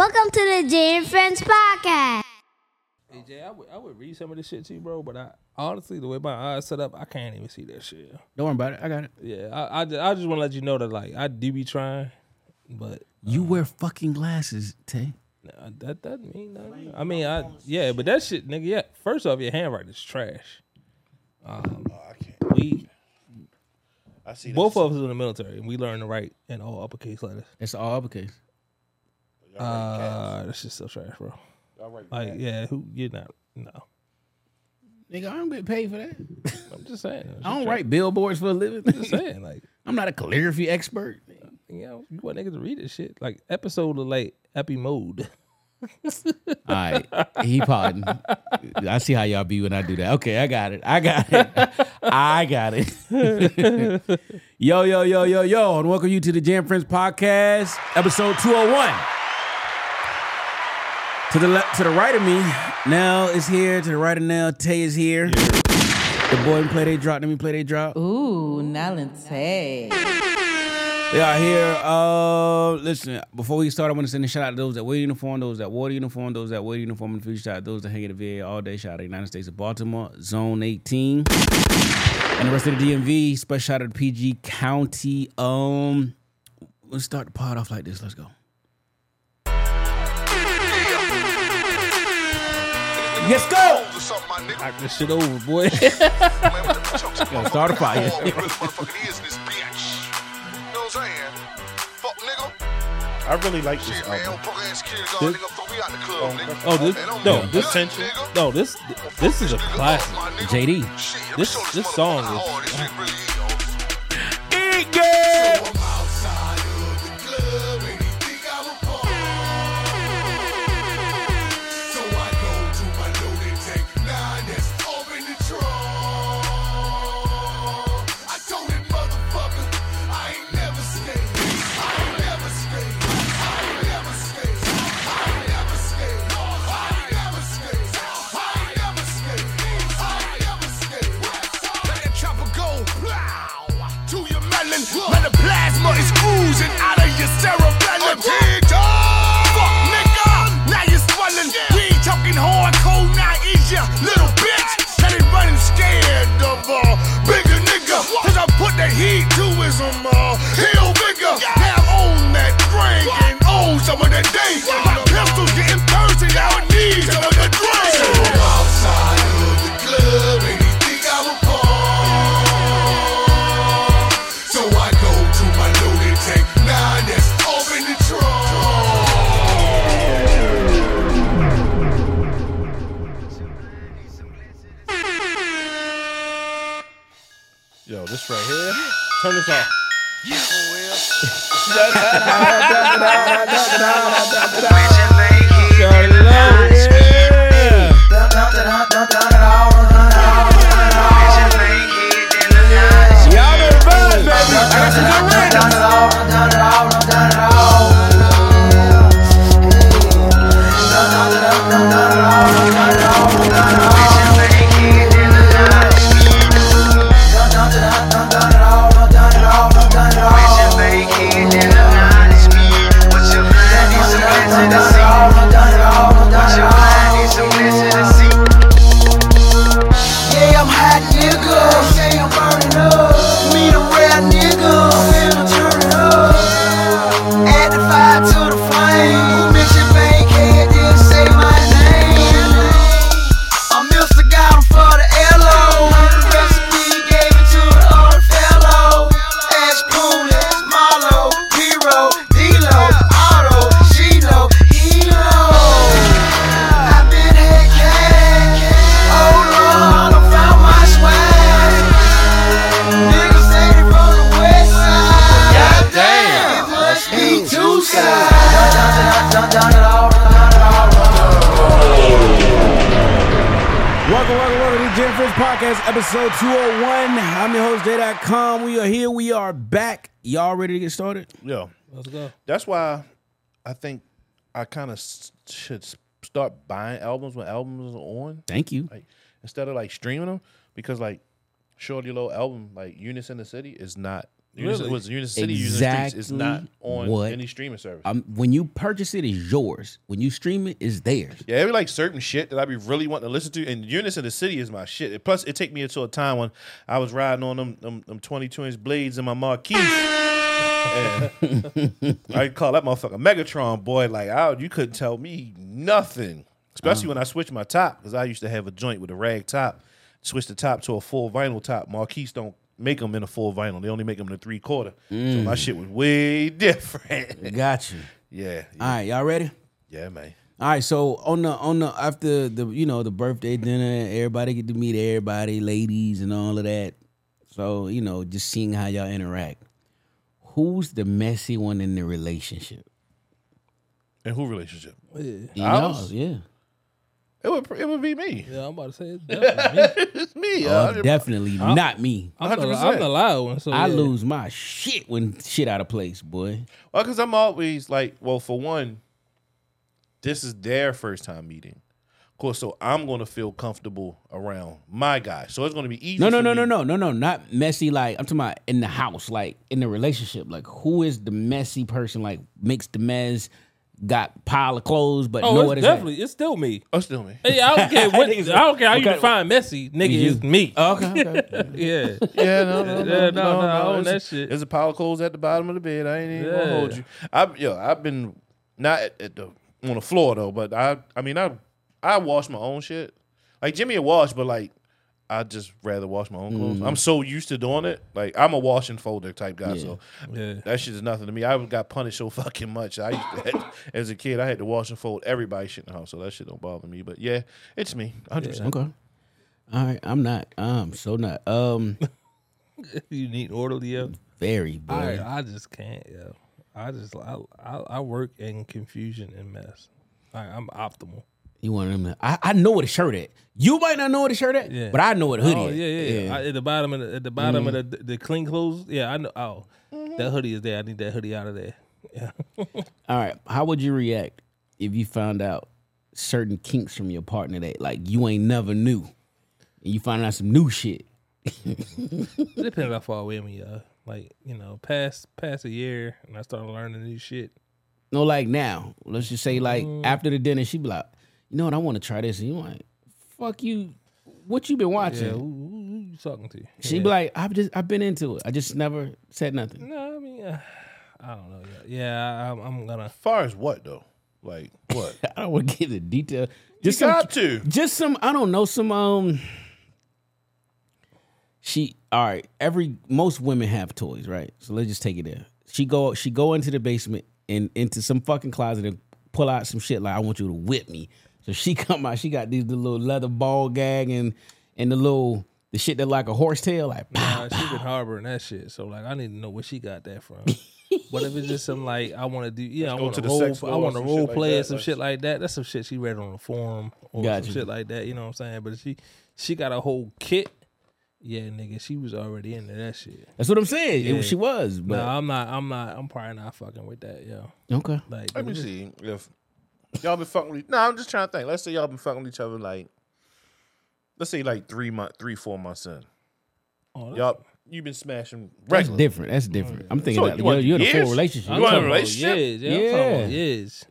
Welcome to the Jae and Friends podcast. Hey Jae, I would I would read some of this shit to you, bro. But I honestly, the way my eyes set up, I can't even see that shit. Don't worry about it. I got it. Yeah, I I just, I just want to let you know that like I do be trying, but You wear fucking glasses, Tay. nah, that doesn't mean nothing. I mean, I yeah, but that shit, nigga. Yeah, first off, your handwriting is trash. Um, Oh, I can't. we I see both of us in the military, and we learned to write in all uppercase letters. It's all uppercase. Y'all. Uh, that shit's so trash, bro. Y'all Like, cats. yeah, who you're not? No, Nigga, I don't get paid for that. I'm just saying. It's I don't just write billboards for a living. trash. Just saying, like. I'm not a calligraphy expert. You know, you want niggas to read this shit. Like episode of like epi mode. All right, he pardon. I see how y'all be when I do that. Okay, I got it. I got it. I got it. yo, yo, yo, yo, yo, and welcome you to the Jam Friends podcast, episode 201. To the left, to the right of me, Nell is here. To the right of Nell, Tay is here. The boy and play they drop. Let me play they drop. Ooh, Nalente. They are here. Uh, listen, before we start, I want to send a shout out to those that wear uniform, those that wore the uniform, those that wear the uniform in the future, shout out those that hang in the VA all day. Shout out to the United States of Baltimore, Zone 18, and the rest of the DMV. Special shout out to PG County. Um, let's start the pod off like this. Let's go. Let's go. Knock this shit over, boy. Yo, start a fire. I really like this Man, album. punk ass kid, dog, nigga, throw me out the club, oh, nigga. oh, this don't no, do this that, Attention. no, this this is a classic. my nigga. JD. Shit, let me This- show this motherfucker song how is- hard this shit really is, oozing out of this off. Y'all get started? Yo, Let's go. that's why I think I kind of should start buying albums when albums are on, Thank you. like instead of like streaming them, because like Shawty Lo album like Units in the City is not Unison, Really? was Unison City using streets is not on what any streaming service. Um, when you purchase it, it's yours. When you stream it, it's theirs. Yeah, every like certain shit that I be really wanting to listen to, and Units in the City is my shit. And plus, it take me into a time when I was riding on them them, them 22 inch blades in my Marquis. I call that motherfucker Megatron, boy. Like, I, you couldn't tell me nothing. Especially when I switched my top, because I used to have a joint with a rag top. Switch the top to a full vinyl top. Marquis don't make them in a full vinyl. They only make them in a three quarter. So mm. my shit was way different. Got you. yeah, All right, y'all ready? yeah, man. All right, so on the on the after the you know the birthday dinner, everybody get to meet everybody, ladies and all of that. So you know, just seeing how y'all interact. Who's the messy one in the relationship? And who relationship? You Ours? know, yeah. It would it would be me. Yeah, I'm about to say it's definitely me. It's me. Oh, uh, definitely not me. I'm the, 100%. I'm the loud one. So I yeah. lose my shit when shit out of place, boy. Well, because I'm always like, well, for one, this is their first time meeting. Of course, so I'm going to feel comfortable around my guy. So it's going to be easy. No, no, for no, me. no, no, no, no, not messy. Like I'm talking about in the house, like in the relationship. Like who is the messy person? Like makes the mess, got pile of clothes, but Oh, know it's what at. definitely it's still me. Oh, still me. Hey, I don't care what I don't care how you Okay. define messy, nigga. You- It's me. Oh, okay, okay. Yeah. Yeah, no, no, no, Yeah, no, no, I own that shit. There's a pile of clothes at the bottom of the bed. I ain't even gonna hold you. I, yo, I've been not at, at the on the floor though, but I, I mean, I, I wash my own shit. Like Jimmy will wash, but like. I just rather wash my own clothes. I'm so used to doing it. Like I'm a wash and folder type guy. So Yeah. That shit is nothing to me. I got punished so fucking much. I used to, as a kid, I had to wash and fold everybody's shit in the house, so that shit don't bother me. But yeah, it's me, hundred percent. Okay. All right, I'm not. I'm so not. Um, You need orderly yo. very boy. I I just can't, yo. I just I I, I work in confusion and mess. I, I'm optimal. You want them? To, I I know what a shirt at. You might not know what a shirt at, Yeah. but I know what a hoodie. Oh at. yeah, yeah. yeah. I, at the bottom of the, at the bottom of the the clean clothes. Yeah, I know. Oh, that hoodie is there. I need that hoodie out of there. Yeah. All right. How would you react if you found out certain kinks from your partner that like you ain't never knew, and you find out some new shit? It depends how far away we are. Like you know, past past a year, and I started learning new shit. No, like now. Let's just say like Mm. after the dinner, she be like, you know what? I want to try this. And you like, fuck you. What you been watching? Yeah, who, who, who you talking to? She yeah. be like, I've just I've been into it. I just never said nothing. No, I mean, uh, I don't know. yet. Yeah, I, I'm, I'm gonna. As far as what though, like what? I don't want to get the detail. you Just some, got to. just some. I don't know some. Um, she all right. Every most women have toys, right? So let's just take it there. She go she go into the basement and into some fucking closet and pull out some shit like I want you to whip me. So she come out. She got these little leather ball gag and and the little the shit that like a horse tail like. pow, Nah, she been harboring that shit. So like, I need to know where she got that from. but if it's just some like I want to do, yeah, I want to to the role, sex I want to role shit like play that, some shit like that. That's some shit she read on the forum or Gotcha. some shit like that. You know what I'm saying? But she she got a whole kit. Yeah, nigga, she was already into that shit. That's what I'm saying. It- she was, but No, I'm not. I'm not. I'm probably not fucking with that, yo. okay. Like, Let me see if y'all been fucking. With, no, I'm just trying to think. Let's say y'all been fucking with each other like, let's say like three month, three four months in. Oh, Y'all, you've been smashing That's different. That's different. I'm thinking So that you you're, you're in a full relationship. I'm You want a talking relationship? Years, yeah. I'm Yeah. years.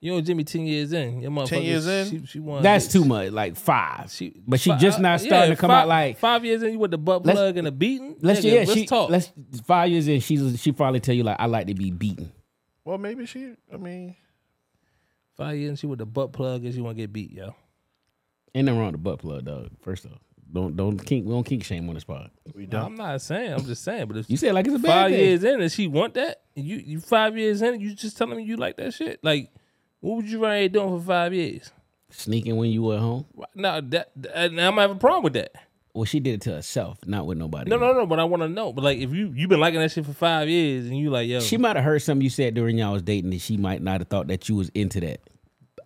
You know Jimmy ten years in. Your motherfucker, years in? She, she won That's hits. too much. Like five. She, but she fi- just uh, not starting yeah, to come five, out like. five years in. You with the butt Let's- plug and the beating. Let's Nigga, yeah. let's she talk. let's five years in. She's she probably tell you like I like to be beaten. Well, maybe she. I mean, five years. in, She with the butt plug and she want to get beat, yo. Ain't nothing wrong with the butt plug, dog. First off, don't don't kink we don't kink shame on the spot. we don't. I'm not saying. I'm just saying. But if You said like it's a bad five thing. years in and she want that, and you you five years in, you just telling me you like that shit. Like, what would you rather doing for five years? Sneaking when you were at home. Now that, that now I'm gonna have a problem with that. Well, she did it to herself, not with nobody. No, no, no. But I want to know. But like, if you you've been liking that shit for five years and you like, yo, She might have heard something you said during y'all was dating, and she might not have thought that you was into that.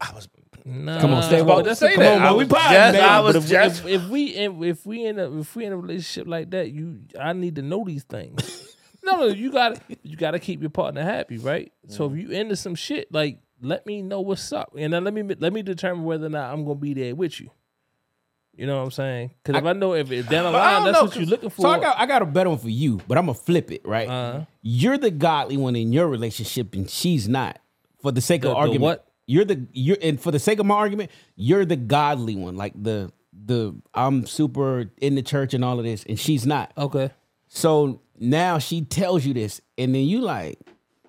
I was. nah, Come on, stay but woke. that's Say come that. on, I but we was potting, just- baby. I But was if, just- if, if we in if we in a if we in a relationship like that, you I need to know these things. no, no, you got to you got to keep your partner happy, right? So if mm. you into some shit, like let me know what's up, and then let me let me determine whether or not I'm gonna be there with you. You know what I'm saying? Because if I know if, if down the line that's know, what you're looking for, So I got I got a better one for you, but I'm gonna flip it, right? Uh-huh. You're the godly one in your relationship, and she's not. For the sake The- of argument, what? you're the you're and for the sake of my argument, you're the godly one, like the the I'm super in the church and all of this, and she's not. okay. So now she tells you this, and then you like,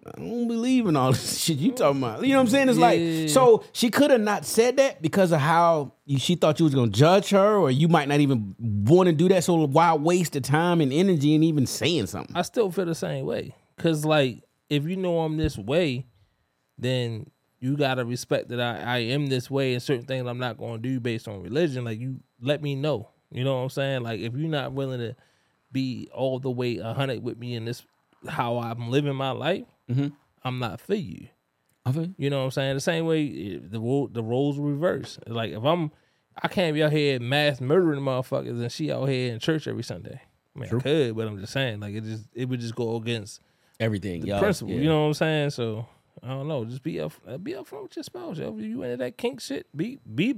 I don't believe in all this shit you talking about. You know what I'm saying? It's Yeah. like, so she could have not said that because of how you, she thought you was gonna judge her, or you might not even want to do that. So why waste the time and energy and even saying something? I still feel the same way. Cause like if you know I'm this way, then you gotta respect that I, I am this way and certain things I'm not gonna do based on religion. Like you let me know. You know what I'm saying? Like if you're not willing to be all the way a hundred with me in this how I'm living my life, I'm not for you. I feel you. You know what I'm saying? The same way eh, the role, the roles reverse. Like if I'm, I can't be out here mass murdering motherfuckers and she out here in church every Sunday. I mean, I could, but I'm just saying, like it just it would just go against Everything, the y'all. principle. yeah. You know what I'm saying? So I don't know. Just be up, uh, be upfront with your spouse. Yo. If you into that kink shit, be be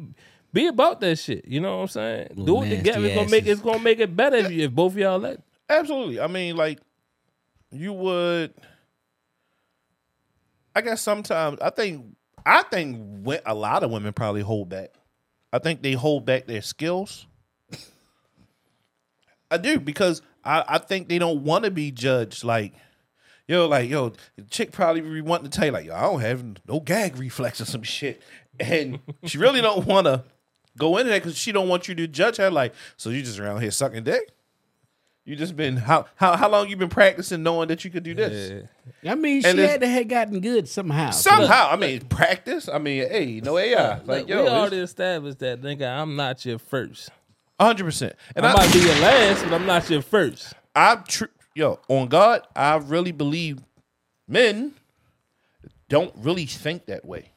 be about that shit. You know what I'm saying? Do it together. It's gonna make it's gonna make it better if, you, if both of y'all let. Absolutely. I mean, like, you would. I guess sometimes I think I think a lot of women probably hold back. I think they hold back their skills. I do because I, I think they don't want to be judged. Like, yo, like yo, chick probably be wanting to tell you like, yo, I don't have no gag reflex or some shit, and she really don't want to go into that because she don't want you to judge her. Like, so you just around here sucking dick. You just been how how how long you been practicing knowing that you could do this? Yeah. I mean, she And it's- had to have gotten good somehow. Somehow, I mean, practice. I mean, hey, no AI. Like, Like, yo, we already established that, nigga. I'm not your first. hundred percent. And I, I, might be your last, but I'm not your first. I, tr- yo, on God, I really believe men don't really think that way.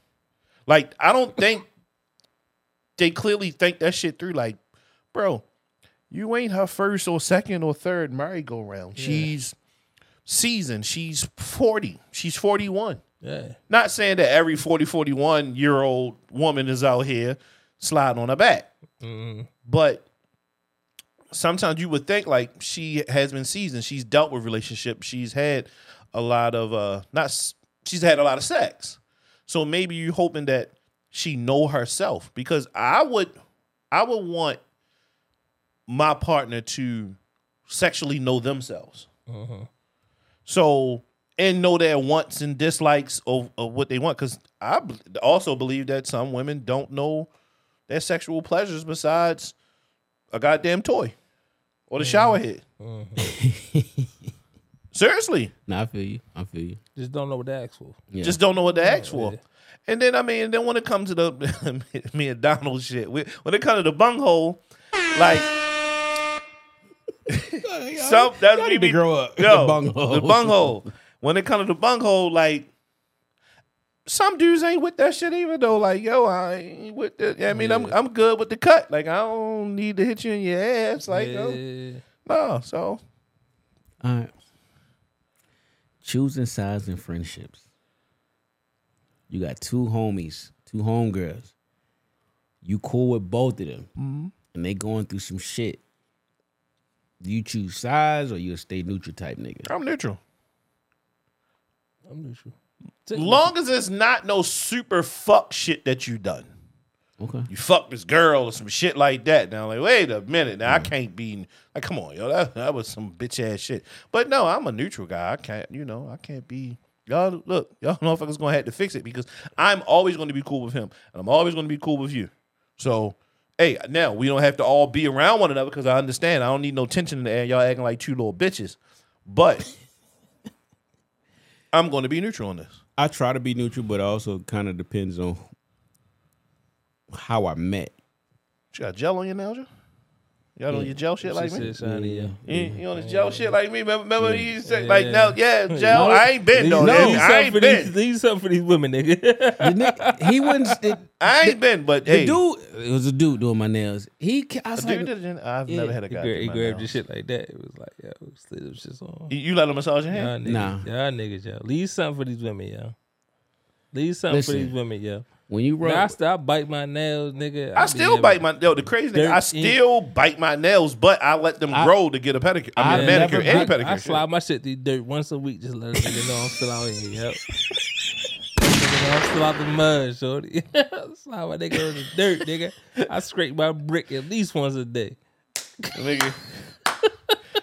Like, I don't think they clearly think that shit through. Like, bro, you ain't her first or second or third merry-go-round. She's seasoned. She's 40. She's 41. Yeah. Not saying that every 40, 41 year old woman is out here sliding on her back. But sometimes you would think like she has been seasoned. She's dealt with relationships. She's had a lot of uh not she's had a lot of sex. So maybe you're hoping that she know herself because I would I would want my partner to sexually know themselves. Uh-huh. So and know their wants and dislikes of, of what they want. Because I b- also believe that some women don't know their sexual pleasures besides a goddamn toy or the mm-hmm. shower head. Mm-hmm. Seriously, Nah, I feel you. I feel you. Just don't know what to ask for. Yeah. just don't know what to ask for. And then I mean, then when it comes to the me and Donald shit, we- when it comes to the bunghole, like some that's y'all me need to grow up. Yo, The bunghole. The bunghole. When it comes to the bunghole, like some dudes ain't with that shit even though. Like, yo, I ain't with the. I mean, I'm I'm good with the cut. Like, I don't need to hit you in your ass. Like, yo, Yeah. no. So All right. Choosing sides in friendships. You got two homies, two homegirls. You cool with both of them, Mm-hmm. and they going through some shit. Do you choose sides or you a stay neutral type nigga? I'm neutral. I'm neutral. Long as it's not no super fuck shit that you done. Okay. You fuck this girl or some shit like that. Now, like, wait a minute. Now I can't be like, come on, yo, that, that was some bitch ass shit. But no, I'm a neutral guy. I can't, you know, I can't be. Y'all look, y'all motherfuckers gonna have to fix it because I'm always gonna be cool with him, and I'm always gonna be cool with you. So, hey, now we don't have to all be around one another because I understand. I don't need no tension in the air. Y'all acting like two little bitches, but I'm gonna be neutral on this. I try to be neutral, but also kind of depends on how I met. You got gel on your nails? Joe? Y'all on your gel shit like me? Shiny, yeah. You, you on this gel shit like me? Remember, remember you used to say like no, yeah, gel. I ain't been These- though. these nigga. I ain't for been. These, these something for these women, nigga. Nigga- he wouldn't. The, I ain't been. But the hey, dude, it was a dude doing my nails. He, ca- I was dude, like, did- I've Yeah. never had a he guy. grabbed, do he my grabbed your shit like that. It was like, yo, it was, it was just on. You, you let him massage your Y'all hand? niggas, Nah. y'all niggas, y'all. Leave something for these women, y'all. Leave something for these women, yo. When you Now, I rub, still bite my nails, nigga. I be still bite my yo. The crazy thing, Dirt I in- still bite my nails, but I let them I- grow to get a pedicure. I mean, I've a manicure never- and I, a pedicure. I slide my shit through dirt once a week, just let a nigga know I'm still out here. Yep. I'm still out the mud, shorty. slide my nigga in the dirt, nigga. I scrape my brick at least once a day. nigga.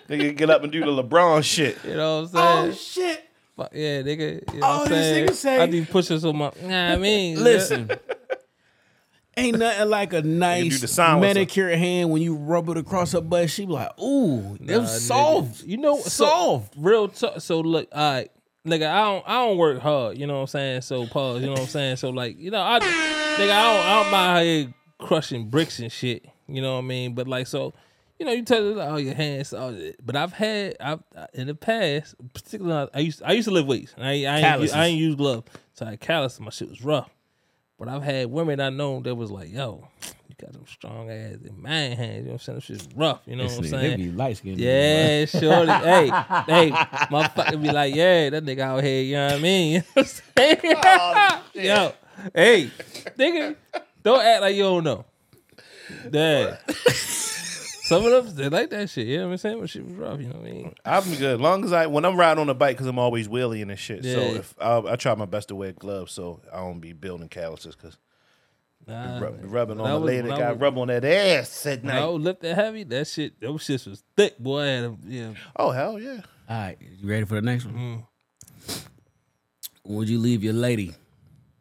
nigga, get up and do the LeBron shit. You know what I'm oh, saying? oh shit! Fuck yeah, nigga. You know Oh, what I'm this saying? nigga say- I be pushing so much. Nah, I mean, Listen, ain't nothing like a do nice the sound whistle. manicure hand when you rub it across her butt. She be like, "Ooh, it Nah, was nigga. soft." You know, so- soft. real talk. So look, all right, nigga, I don't, I don't work hard. You know what I'm saying? So pause. You know what I'm saying? So like, you know, I, nigga, I don't, I don't mind how you crushing bricks and shit. You know what I mean? But like, so, you know, you tell her, oh, your hands. Oh, but I've had, I've in the past, particularly, I used, I used to live weights. I, ain't- I, ain't, Calluses. I ain't use gloves, so I had callus. My shit was rough. But I've had women I know that was like, yo, you got them strong ass and man hands. You know what I'm saying? Them shit's rough. You know what I'm saying? they be light skinned. Yeah, shorty. hey, hey, motherfucker be like, yeah, that nigga out here, you know what I mean? You know what I'm saying? Oh, yo, hey, nigga, don't act like you don't know. Yeah. Some of them, they like that shit. You know what I'm saying? But shit was rough, you know what I mean? I'm good. As long as I when I'm riding on the bike because I'm always wheeling and shit. So if I, I try my best to wear gloves so I don't be building calluses because Nah, rubbing When I on the lady when that I got was- rub on that ass at when I night. was lifting heavy, that shit, those shits was thick, boy. A, yeah. Oh hell yeah! All right, you ready for the next one? Mm-hmm. Would you leave your lady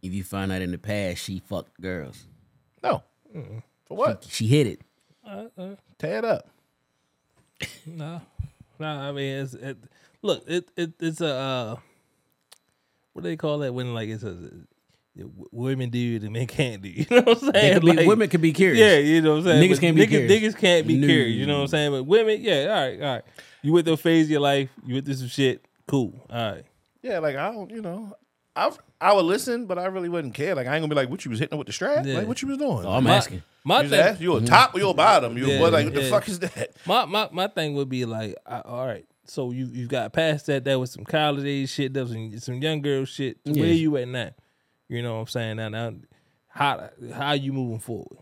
if you find out in the past she fucked girls? No, for what? She hit it. Tear it up. No, no. I mean, it's it, look. It, it it's a uh, what do they call that when like it's a women do and men can't do. You know what I'm saying? could be, Like, women can be curious. Yeah, you know what I'm saying. Niggas But can't be niggas, curious. Niggas can't be No. curious. You know what I'm saying? But women, yeah. All right, all right. You went through a phase of your life. You went through some shit. Cool. All right. Yeah, like I don't, you know, I I would listen, but I really wouldn't care. Like I ain't gonna be like, what you was hitting with the strap? Yeah. Like what you was doing? Oh, I'm My- asking. My you, thing, was you a top or you a bottom? You Yeah, what? Like what the fuck is that? my, my my thing would be like, I, all right. So you you got past that. That was some college age shit. That was some, some young girl shit. So Yeah. Where you at now? You know what I'm saying? Now, now how how you moving forward?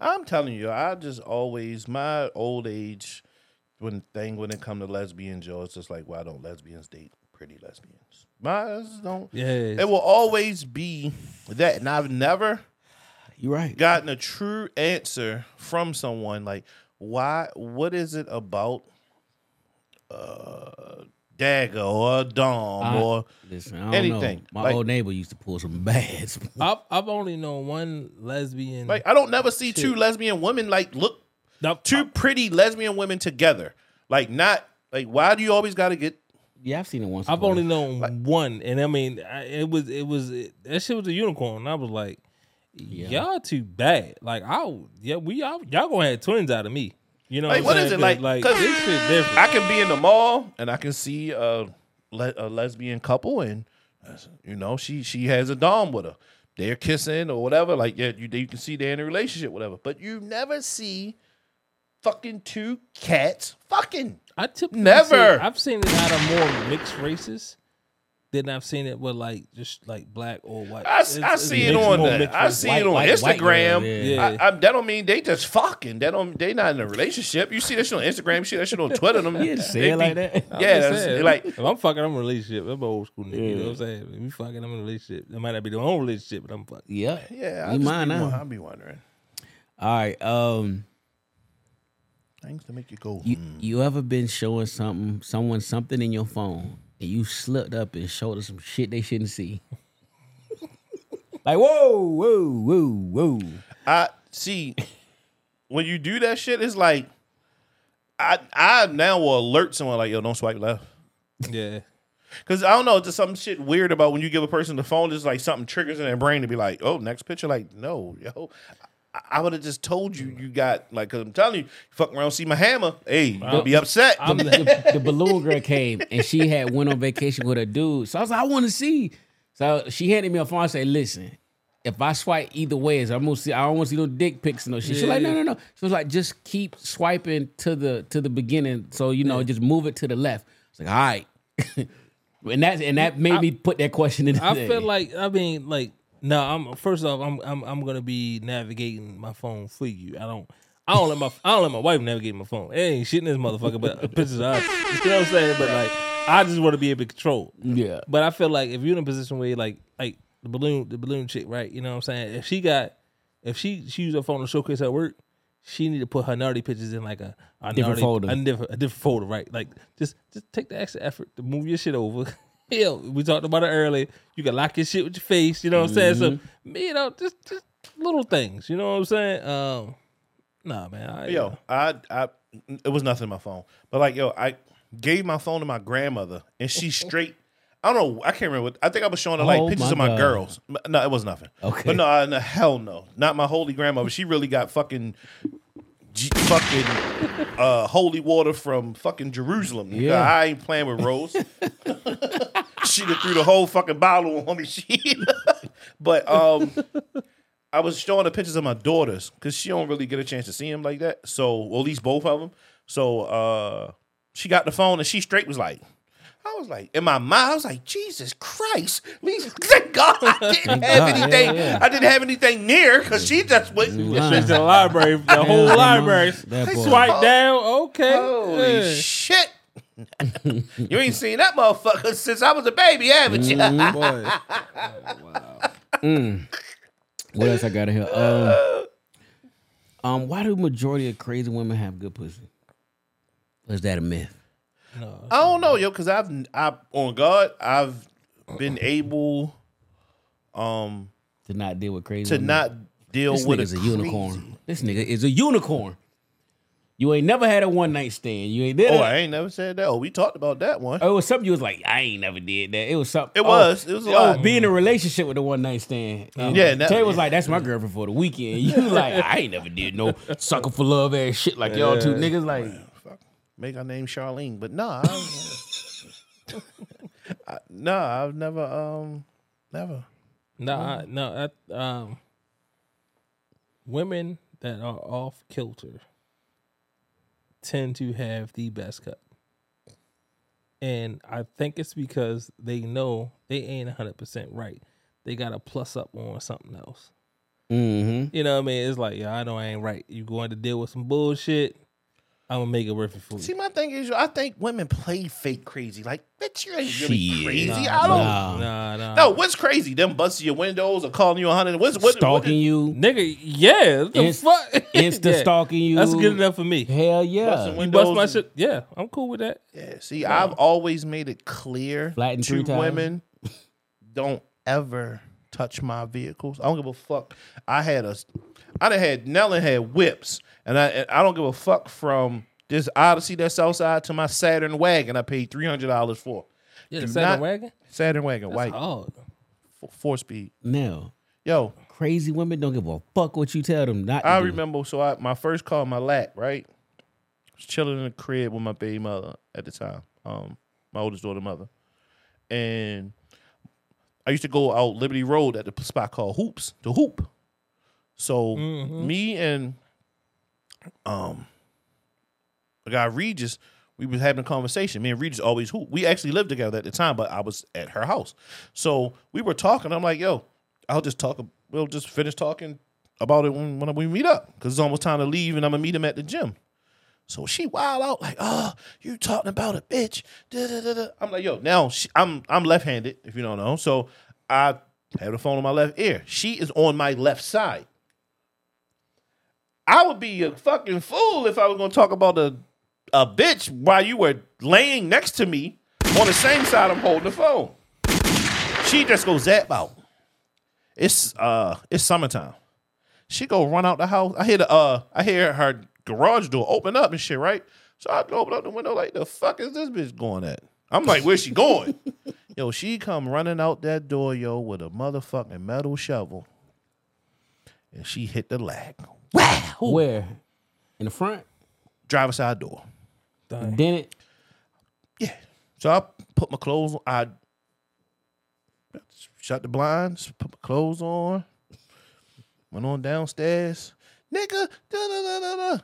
I'm telling you, I just always my old age when thing when it come to lesbian Joe, it's just like why don't lesbians date pretty lesbians? My don't. Yeah. It will always be that, and I've never You're right. gotten a true answer from someone like why what is it about uh dagger or dom I- or Listen, I don't anything. Know. My Like- old neighbor used to pull some bads. I've I've only known one lesbian. like I don't never see two lesbian women like look No, two pretty lesbian women together. Like not like why do you always got to get yeah, I've seen it once. I've before. only known one, and I mean, I, it was it was it, that shit was a unicorn. And I was like, y'all too bad. Like, I yeah, we y'all y'all gonna have twins out of me. You know Like, what, what I'm saying? it, like- like 'cause this shit different. I can be in the mall and I can see a, le- a lesbian couple and you know she she has a dom with her. They're kissing or whatever. Like yeah, you you can see they're in a relationship, whatever. But you never see fucking two cats fucking. I typically Never. see- I've seen it out of more mixed races than I've seen it with like just like black or white. I, It's- I it's see it on more the I see White- it on white- white Instagram. girls, yeah. Yeah. I, I, that don't mean they just fucking. That don't they not in a relationship. You see that shit on Instagram. You see that shit on Twitter. Them, You didn't say they it like be- that. I'm Yeah, that's, saying, like if I'm fucking, I'm in a relationship. I'm an old school nigga. You know what I'm saying? If we fucking, I'm in a relationship. It might not be the own relationship, but I'm fucking. Yeah. yeah. I You just mine be, now. won- I be wondering All right. Um, things to make you go. you hmm. you ever been showing something someone something in your phone and you slipped up and showed them some shit they shouldn't see? like whoa, whoa, whoa, whoa. I see when you do that shit. It's like I I now will alert someone like yo, don't swipe left. Yeah. Cause I don't know, just some shit weird about when you give a person the phone. Just like something triggers in their brain to be like, "Oh, next picture." Like, no, yo, I, I would have just told you you got like. Cause I'm telling you, you fuck around, see my hammer. Hey, you gonna be upset. the, the, the balloon girl came and she had went on vacation with her dude. So I was like, I want to see. So she handed me a phone. I said, listen, if I swipe either way, I'm gonna see. I don't want to see no dick pics and no shit. She's like, no, no, no. She was like, just keep swiping to the to the beginning. So you know, just move it to the left. It's like, all right. And that and that made me put that question in. I there. feel like I mean like no, I'm first off I'm I'm I'm gonna be navigating my phone for you. I don't I don't let my I don't let my wife navigate my phone. It ain't shit in this motherfucker, but pictures of us. You know what I'm saying? But like I just want to be able to control. Yeah. But I feel like if you're in a position where like like the balloon the balloon chick, right? You know what I'm saying? If she got if she she use her phone to showcase her work, she need to put her naughty pictures in like a, a Different naughty, folder. a different a different folder, right? Like just just take the extra effort to move your shit over. Hell, we talked about it earlier. You can lock your shit with your face. You know what I'm saying? So Mm-hmm. you know, just just little things. You know what I'm saying? Um, nah, man. I, Yo, I, I, it was nothing in my phone, but like, yo, I gave my phone to my grandmother, and she straight. I don't know. I can't remember. What, I think I was showing her like Oh, pictures my of my God. girls. No, it was nothing. Okay. but no, I, no, hell no, not my holy grandmother. She really got fucking, G, fucking, uh, holy water from fucking Jerusalem. Yeah. I ain't playing with Rose. she done threw the whole fucking bottle on me. She, but um, I was showing the pictures of my daughters because she don't really get a chance to see them like that. So, well, at least both of them. So, uh, she got the phone and she straight was like, I was like, in my mind, I was like, Jesus Christ, at least thank God I didn't have God, yeah, anything. yeah. I didn't have anything near because she just went. Straight to the library, the whole library. Swipe down. Okay. Holy Yeah. shit. You ain't seen that motherfucker since I was a baby, haven't you? What else I got here? Um, um, why do majority of crazy women have good pussy? Or is that a myth? I don't know, yo, because I've, I on God, I've been able, um, To not deal with crazy to women? not deal This with nigga's a, crazy- unicorn. This nigga is a unicorn. You ain't never had a one night stand. You ain't did Oh, it. I ain't never said that. Oh, we talked about that one. Oh, it was something you was like, I ain't never did that. It was something. It was. It was a oh, lot. be in a relationship with a one night stand. And Yeah, that- Tay was like, that's my girlfriend for the weekend. You like, I ain't never did no sucker for love ass shit like y'all two niggas. Like, fuck, Make her name Charlene, but nah, I, I, nah, I've never, um, never. No, I, no. I, um, women that are off kilter tend to have the best cut, and I think it's because they know they ain't hundred percent right. They got a plus up on something else. mm-hmm. You know what I mean? It's like, yeah, I know I ain't right. You going to deal with some bullshit? I'm gonna make it worth it for you. See, my thing is, I think women play fake crazy. Like, bitch, you ain't really Shit. crazy. Nah, I don't. nah. Nah, nah. No, what's crazy? Them busting your windows or calling you a hundred? What's what? stalking you, nigga, yeah. The Inst- fuck? insta Yeah. stalking you. That's good enough for me. Hell yeah. You windows bust my shit. Yeah, I'm cool with that. Yeah, see, I've always made it clear Flatten to women, don't ever touch my vehicles. I don't give a fuck. I had a, I done had Nellen had whips, and I and I don't give a fuck from this Odyssey that's outside to my Saturn wagon. I paid three hundred dollars for Yeah, Do the Saturn not- wagon. Saturn wagon, That's white, hard. f- four speed. Now, Yo, crazy women don't give a fuck what you tell them not to I do. remember. So I my first car, my lap, right. I was chilling in the crib with my baby mother at the time, um, my oldest daughter mother, and I used to go out Liberty Road at the spot called Hoops, the Hoop. So me and um, the guy Regis, we was having a conversation. Me and Regis always hoop. We actually lived together at the time, but I was at her house. So we were talking. I'm like, yo, I'll just talk. We'll just finish talking about it when, when we meet up because it's almost time to leave, and I'm gonna meet him at the gym. So she wild out like, oh, you talking about a bitch? Da, da, da. I'm like, yo, now she, I'm I'm left handed if you don't know. So I have the phone on my left ear. She is on my left side. I would be a fucking fool if I was gonna talk about a a bitch while you were laying next to me on the same side I'm holding the phone. She just goes zap out. It's uh it's summertime. She go run out the house. I hear the uh I hear her garage door open up and shit, right? So I go open up the window like the fuck is this bitch going at? I'm like, where's she going? yo, she come running out that door, yo, with a motherfucking metal shovel. And she hit the lag. Wow. Where? In the front? Driver side door. Didn't it? Yeah. So I put my clothes on. I shut the blinds, put my clothes on, went on downstairs. Nigga, da da da da da.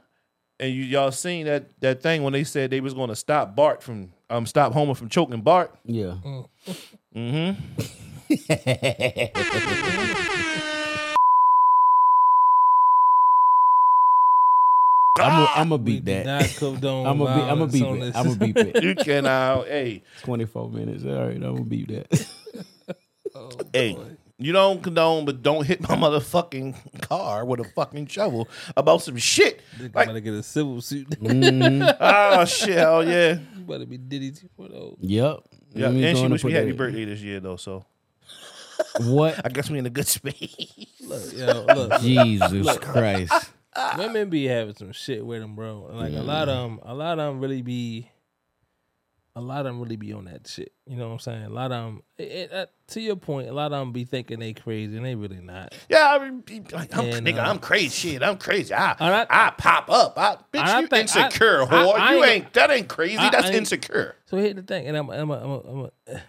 And you y'all seen that that thing when they said they was gonna stop Bart from um stop Homer from choking Bart. Yeah. I'm I'm gonna beat that. I'm gonna be, I'm gonna violence beep on it. I'm gonna beep it. You can uh hey 24 minutes. All right, I'm gonna beat that. hey. You don't condone, but don't hit my motherfucking car with a fucking shovel about some shit. Nigga Like, better get a civil suit. oh shit, hell yeah. you better be Diddy 2.0. yep. Yeah, Let me and she on wished me happy in. birthday this year though, so What? I guess we in a good space. Look, yo, look, Jesus Christ. Women be having some shit with them, bro. Like a lot of them, a lot of them really be, a lot of them really be on that shit. You know what I'm saying? A lot of them, it, it, uh, to your point, a lot of them be thinking they crazy and they really not. Yeah, I mean, be like, I'm, And, nigga, uh, I'm crazy. Shit, I'm crazy. I, And I- I, pop up. I, bitch, I you think- insecure, I- whore. I you ain't- ain't, that ain't crazy. I- That's I ain't- insecure. So here's the thing, and I'm, I'm, a, I'm, a, I'm a,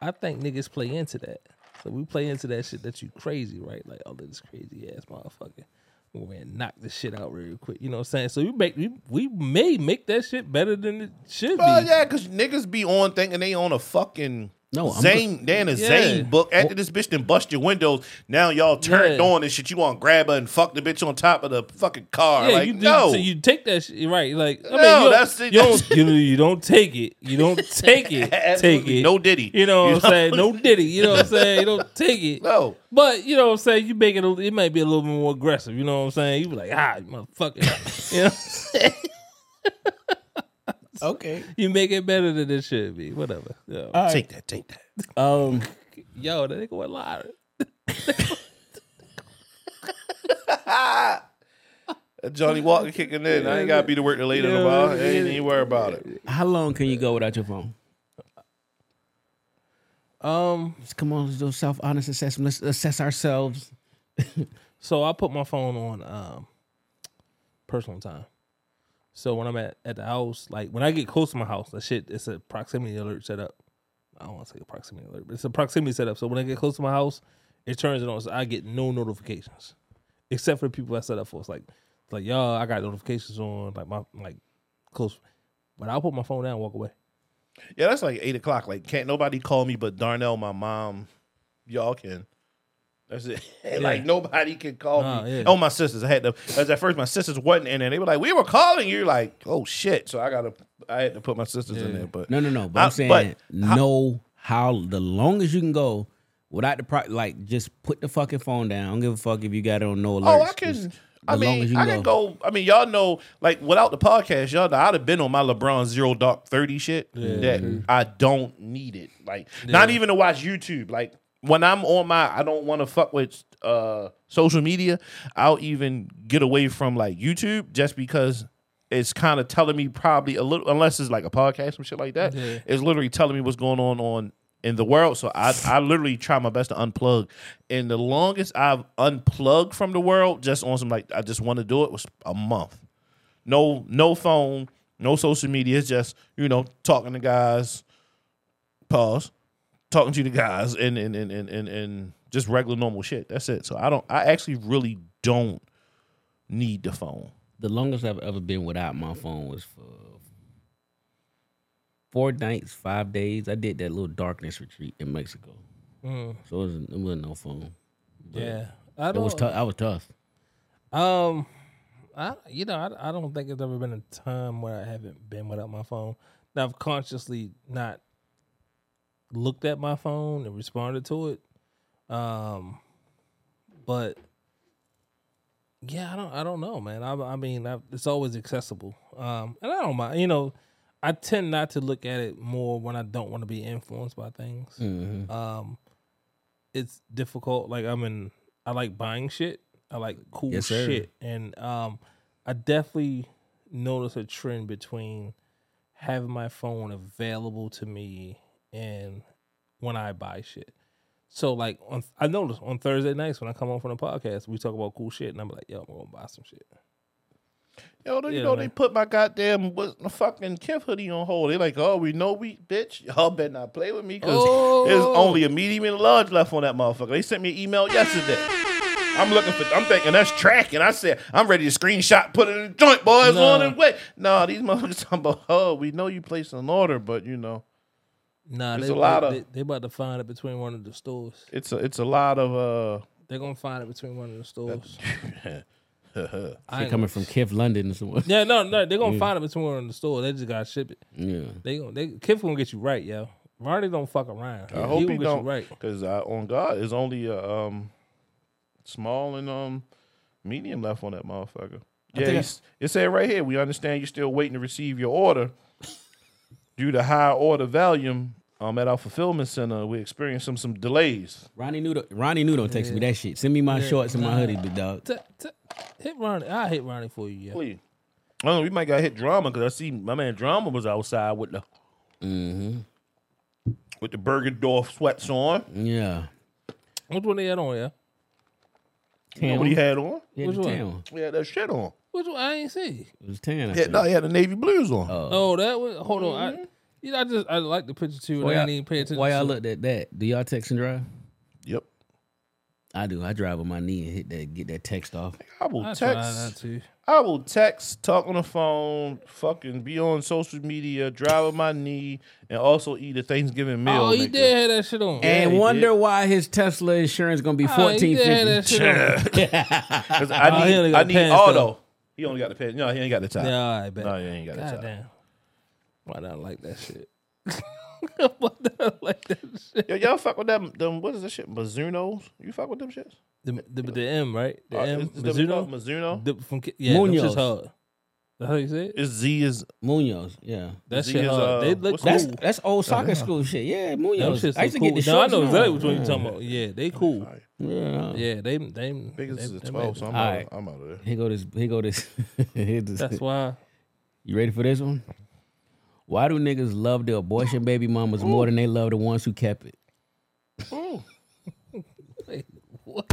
I think niggas play into that. So we play into that shit that you crazy, right? Like, oh, this crazy ass motherfucker. Go and knock the shit out real quick. You know what I'm saying? So we make we, we may make that shit better than it should be. Well, be. yeah, because niggas be on thinking they on a fucking No, I'm Zane. They in a Yeah. Zane book. After this bitch then bust your windows, now y'all turned Yeah. on and shit. You want to grab her and fuck the bitch on top of the fucking car? Yeah, like you no, so you take that shit right. Like I mean, No, you, that's it. you don't you, you don't take it. You don't take it. take it. no Diddy. You know what I'm saying? No diddy. You know what I'm saying? You don't take it. no. But you know what I'm saying? You make it. A, it might be a little bit more aggressive. You know what I'm saying? You be like, ah, motherfucker. you know, what I'm saying? Okay. you make it better than it should be. Whatever. Yo, Take that. Take that. Um. Yo that nigga went live. Johnnie Walker kicking in. I ain't gotta be to work till later tomorrow. I ain't even worry about it. How long can you go without your phone? Um. Just come on, let's do self honest assessment. Let's assess ourselves. So I put my phone on um personal time. So when I'm at, at the house, like when I get close to my house, that shit it's a proximity alert set up. I don't want to say a proximity alert, but it's a proximity setup. So when I get close to my house, it turns it on. So I get no notifications. Except for the people I set up for. It's like like, y'all, I got notifications on, like my like close. But I'll put my phone down and walk away. Yeah, that's like eight o'clock. Like, can't nobody call me but Darnell, my mom. Y'all can. That's it. like nobody can call Nah, me. yeah. Oh, my sisters. I had to. As at first, my sisters wasn't in there. They were like, "We were calling you." Like, oh shit. So I gotta. I had to put my sisters in there. But No, no, no. But I- I'm saying but how- know how the longest you can go without the pro- like just put the fucking phone down. I don't give a fuck if you got it on no oh, alerts. Oh, I can. I mean, I can go. I mean, y'all know, like, without the podcast, y'all know I'd have been on my LeBron Zero Dark Thirty shit. That mm-hmm. I don't need it. Like, not even to watch YouTube. Like, when I'm on my, I don't want to fuck with uh social media. I'll even get away from like YouTube just because it's kind of telling me probably a little, unless it's like a podcast and shit like that. Yeah. It's literally telling me what's going on on in the world. So I I literally try my best to unplug. And the longest I've unplugged from the world, just on some like I just want to do it, was a month. No no phone, no social media. It's just you know talking to guys. Pause. Talking to the guys and and and and and, and just regular normal shit. That's it. So I don't. I actually really don't need the phone. The longest I've ever been without my phone was for four nights, five days. I did that little darkness retreat in Mexico, Mm, so it wasn't, it wasn't no phone. But yeah, I don't. was tough. I was tough. Um, I you know I, I don't think there's ever been a time where I haven't been without my phone. Now I've consciously not looked at my phone and responded to it. Um, but yeah, I don't I don't know, man. I I mean I, it's always accessible. Um, and I don't mind. You know, I tend not to look at it more when I don't want to be influenced by things. Mhm. Um, it's difficult. Like I'm in. I like buying shit. I like cool Yes, shit, and um, I definitely notice a trend between having my phone available to me and when I buy shit. So like on, I notice on Thursday nights when I come on from the podcast, we talk about cool shit, and I'm like, yo, I'm gonna buy some shit. Yo, you Yeah, know man. they put my goddamn what, fucking Kith hoodie on hold. They like, oh, we know we bitch. Y'all better not play with me because Oh. there's only a medium and a large left on that motherfucker. They sent me an email yesterday. I'm looking for. I'm thinking that's tracking. I said I'm ready to screenshot, put it in the joint, boys. No. On the way. No, these motherfuckers talking about. Oh, we know you placed an order, but you know, Nah, There's they, a lot they, of- they, they about to find it between one of the stores. it's a it's a lot of uh. They're gonna find it between one of the stores. I She coming from Kith London or something. Yeah, no, no, they're gonna find it between one of the stores. They just gotta ship it. Yeah. They gonna they Kith gonna get you right, yo. Ronnie don't fuck around. I hope he, gonna get don't, you right. because on God is only a um small and um medium left on that motherfucker. Yeah, think I- it said right here. We understand you're still waiting to receive your order due to high order volume. Um, at our fulfillment center, we experienced some some delays. Ronnie knew. Ronnie knew. Don't text me that shit. Send me my shorts and my hoodie, big dog. T- t- hit Ronnie. I'll hit Ronnie for you, yeah. Please, I. We might got hit drama because I see my man drama was outside with the with the Bergendorf sweats on. Yeah. Which one they had on, yeah? You know what he had on? Yeah, Which the one? tan. He had that shit on. Which one? I ain't see. It was tan. I Yeah, think. no, he had the navy blues on. Oh, oh that was. Hold on. I, mm-hmm. you know, I just I like the picture too. Why I y'all, didn't even pay attention. why y'all to it. looked at that? Do y'all text and drive? Yep. I do. I drive on my knee and hit that, get that text off. I will I tried text. that too. I will text, talk on the phone, fucking be on social media, drive on my knee, and also eat a Thanksgiving meal. Oh, he nigga. did have that shit on. and he wonder did. why his Tesla insurance gonna be Oh, he fourteen did have that fifty. shit on. 'Cause I Oh, he only need, got I need pants, auto. Though. He only got the pen. No, he ain't got the top. Yeah, all right, bet. No, he ain't got the top. damn. Why not like that shit? Why not like that shit? Yo, y'all fuck with them? Them what is this shit? Mizunos? You fuck with them shits? The, the, the M, right? The Uh, M, is- is Mizuno? Mizuno. The, from, Ki- yeah, them Munoz. shit's hard. That's how you say it? Is Z is Munoz, yeah. That Z shit is, hard. uh, they look what's cool. That's that's old soccer school shit. Yeah, Them Munoz. shit's I used to cool. get the no, I shorts. know and exactly all. which one you're talking about. Yeah, they cool. Yeah. Yeah, they they biggest they, is they twelve, made so it. I'm, out, right. I'm out of there. Here go this. Here go this. Here this- That's why. You ready for this one? Why do niggas love the abortion baby mamas more than they love the ones who kept it? Wait, what?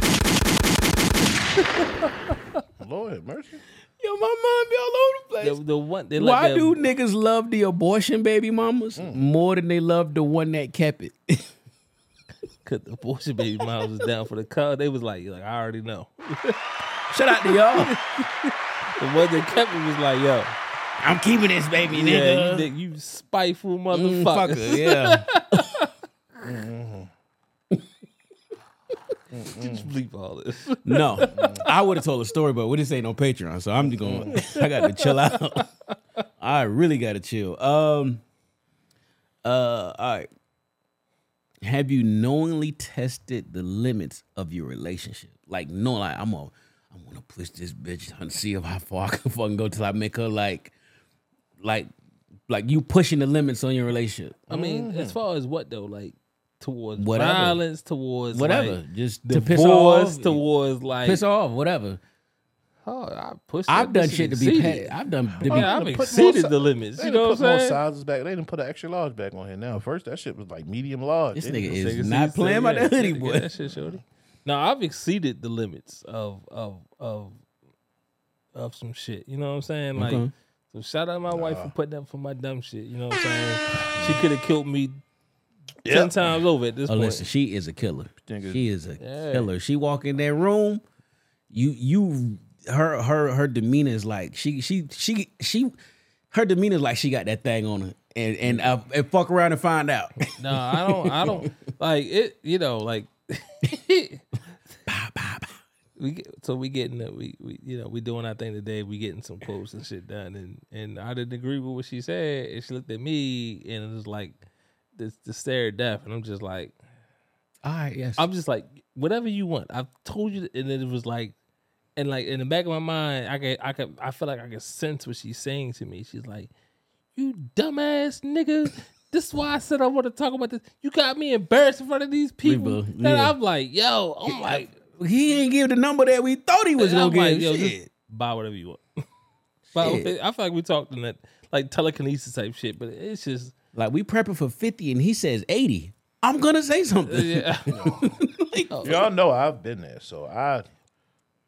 Lord have mercy. Yo, my mom be all over the place. The, the one they Why do niggas love the abortion baby mamas more than they love the one that kept it? Cause the abortion baby mom was down for the car. They was like, like I already know. Shout out to y'all. The one that kept it was like, yo, I'm keeping this baby, yeah, nigga. you, you spiteful Mm, motherfucker. fucker, yeah. Just bleep all this. No, I would have told a story, but we just ain't no Patreon, so I'm just going. I got to chill out. I really got to chill. Um. Uh. All right. Have you knowingly tested the limits of your relationship? Like, no, like I'm gonna, I'm gonna push this bitch and see if how far I can fucking go till I make her like, like, like you pushing the limits on your relationship. I mean, as far as what though, like towards Whatever. violence, towards Whatever, like, just to piss off, towards like piss off, whatever. Oh, I pushed. I've done shit to be exceeded. paid. I've done to oh, be. Oh, yeah, I've exceeded more the limits. They You done know what put more I'm saying? sizes back. They didn't put an extra large back on here now. First, that shit was like medium large. This They nigga didn't- is Nigga, not see, playing by yeah, the hoodie, boy. That shit, shorty. Now I've exceeded the limits of of of of some shit. You know what I'm saying? Like, Okay. so shout out my wife for putting up for my dumb shit. You know what I'm saying? She could have killed me ten times over at this Oh, point. listen, she is a killer. Nigga. She is a Yeah. killer. She walk in that room, you you her her her demeanor is like she she she she her demeanor is like she got that thing on her, and and, uh, and fuck around and find out. No, I don't. I don't like it. You know, like we get, so we getting the, we we you know we doing our thing today. We getting some quotes and shit done, and and I didn't agree with what she said, and she looked at me and it was like this the stare of death, and I'm just like All right, yes. I'm just like whatever you want. I've told you, and then it was like. And like in the back of my mind, I can I can I feel like I can sense what she's saying to me. She's like, "You dumbass nigga, this is why I said I want to talk about this. You got me embarrassed in front of these people." boo. And Yeah. I'm like, "Yo, I'm like, he didn't give the number that we thought he was gonna like, give. yo, Shit. buy whatever you want." but. I feel like we talked in that like telekinesis type shit, but it's just Like we prepping for fifty, and he says eighty. I'm gonna say something. yeah. Oh. Y'all know I've been there, so I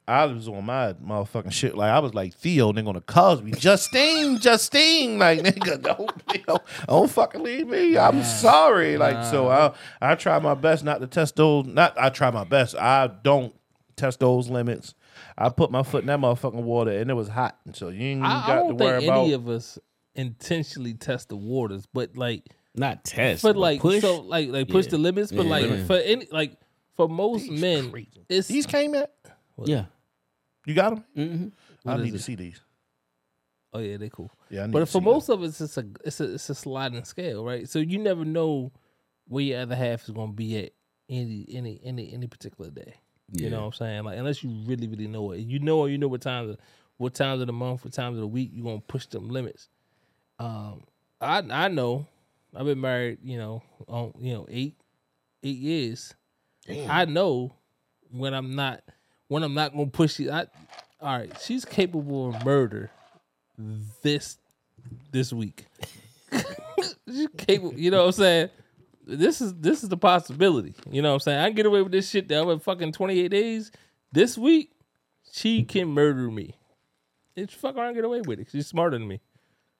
I was on my motherfucking shit. Like I was like Theo, nigga on the Cosby, Justine, Justine, like nigga, don't you know, don't fucking leave me. I'm sorry. Like so, I I try my best not to test those. Not I try my best. I don't test those limits. I put my foot in that motherfucking water and it was hot, and so you ain't I, I got to don't worry think about. any of us intentionally test the waters, but like Not test, but but like push. so like like push Yeah. the limits, but Yeah. like Yeah. for any like for most men, it's these came yet? yeah. You got them? hmm I What is need to see these. oh yeah, they cool. Yeah, I need But to for see most of us, it's a it's a it's a sliding scale, right? So you never know where your other half is going to be at any any any any particular day. You know what I'm saying? Like unless you really really know it, you know you know what times of- what times of the month, what times of the week you are gonna push them limits. Um, I I know I've been married, you know, on you know eight eight years. I know when I'm not when I'm not gonna push it. I all right, she's capable of murder this this week. she's capable, you know what I'm saying? This is this is the possibility. You know what I'm saying? I can get away with this shit that over fucking 28 days. This week, she can murder me. It's fuck around and get away with it. She's smarter than me.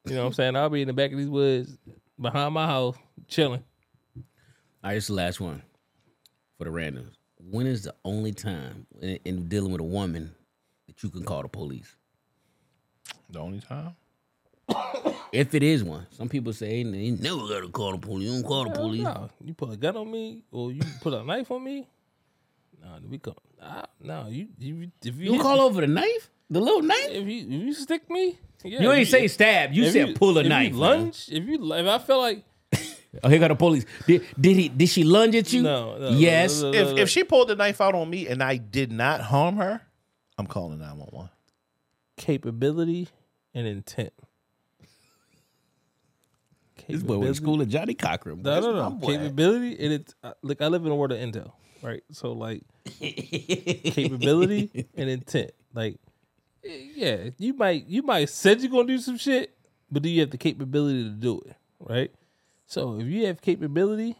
You know what I'm saying? I'll be in the back of these woods behind my house, chilling. All right, this is the last one for the randoms. When is the only time in, in dealing with a woman that you can call the police? The only time. If it is one, some people say "Ain't- you never gotta call the police. You don't call the Hell police. No, you put a gun on me or you put a knife on me. No, we come. Ah, nah, no, you, you if you, You hit call me- over the knife, the little knife. if you if you stick me. Yeah, You if ain't say stab. You if said pull a if knife. You man. lunge. If you if I feel like Oh, here got the police. Did, did he? Did she lunge at you? no, no Yes. no, no, no, If no. if she pulled the knife out on me and I did not harm her, I'm calling nine one one. capability and intent. This boy went to school at Johnnie Cochran. No, no, no. Capability and it's uh, look. I live in a world of intel, right? So like, capability and intent. Like, yeah, you might you might said you're gonna do some shit, but do you have the capability to do it, right? So if you have capability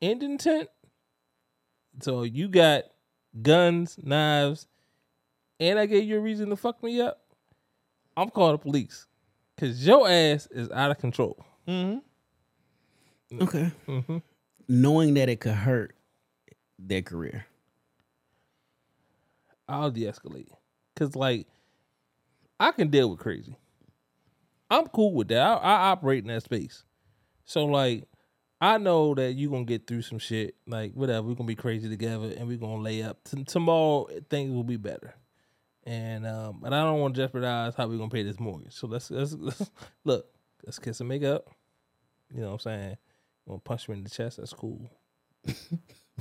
and intent, so you got guns, knives, and I gave you a reason to fuck me up, I'm calling the police because your ass is out of control. Okay. Mm-hmm. Knowing that it could hurt their career. I'll de-escalate. Cause like I can deal with crazy. I'm cool with that. I, I operate in that space. So like I know that you're gonna get through some shit. Like whatever, we're gonna be crazy together and we're gonna lay up. T- tomorrow things will be better. And um, but I don't want to jeopardize how we're gonna pay this mortgage. So let's let's, let's look. Let's kiss and make up. You know what I'm saying? You want to punch me in the chest? That's cool.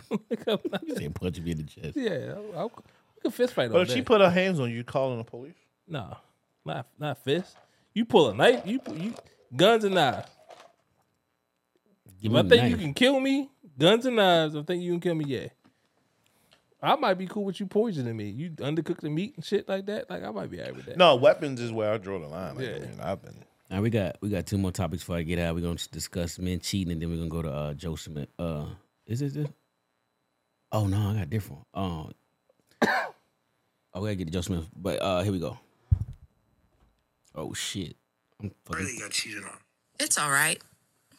Like, I'm not- Say punch me in the chest. yeah, I'll, I'll, we can fist fight all But if day. she put her hands on you, you calling the police? No, not not fist. You pull a knife. You you guns and knives. Give If I think the you can kill me, guns and knives. I think you can kill me. Yeah, I might be cool with you poisoning me. You undercook the meat and shit like that. Like I might be alright with that. No, weapons is where I draw the line. Like, Yeah. I mean, I've been. All right, we got we got two more topics before I get out. We're gonna discuss men cheating, and then we're gonna go to uh, Joe Smith. Uh, is it this? Oh no, I got a different. one. Um, oh, we gotta get to Joe Smith, but uh, here we go. Oh shit! I'm fucking. Really got cheated on. It's all right.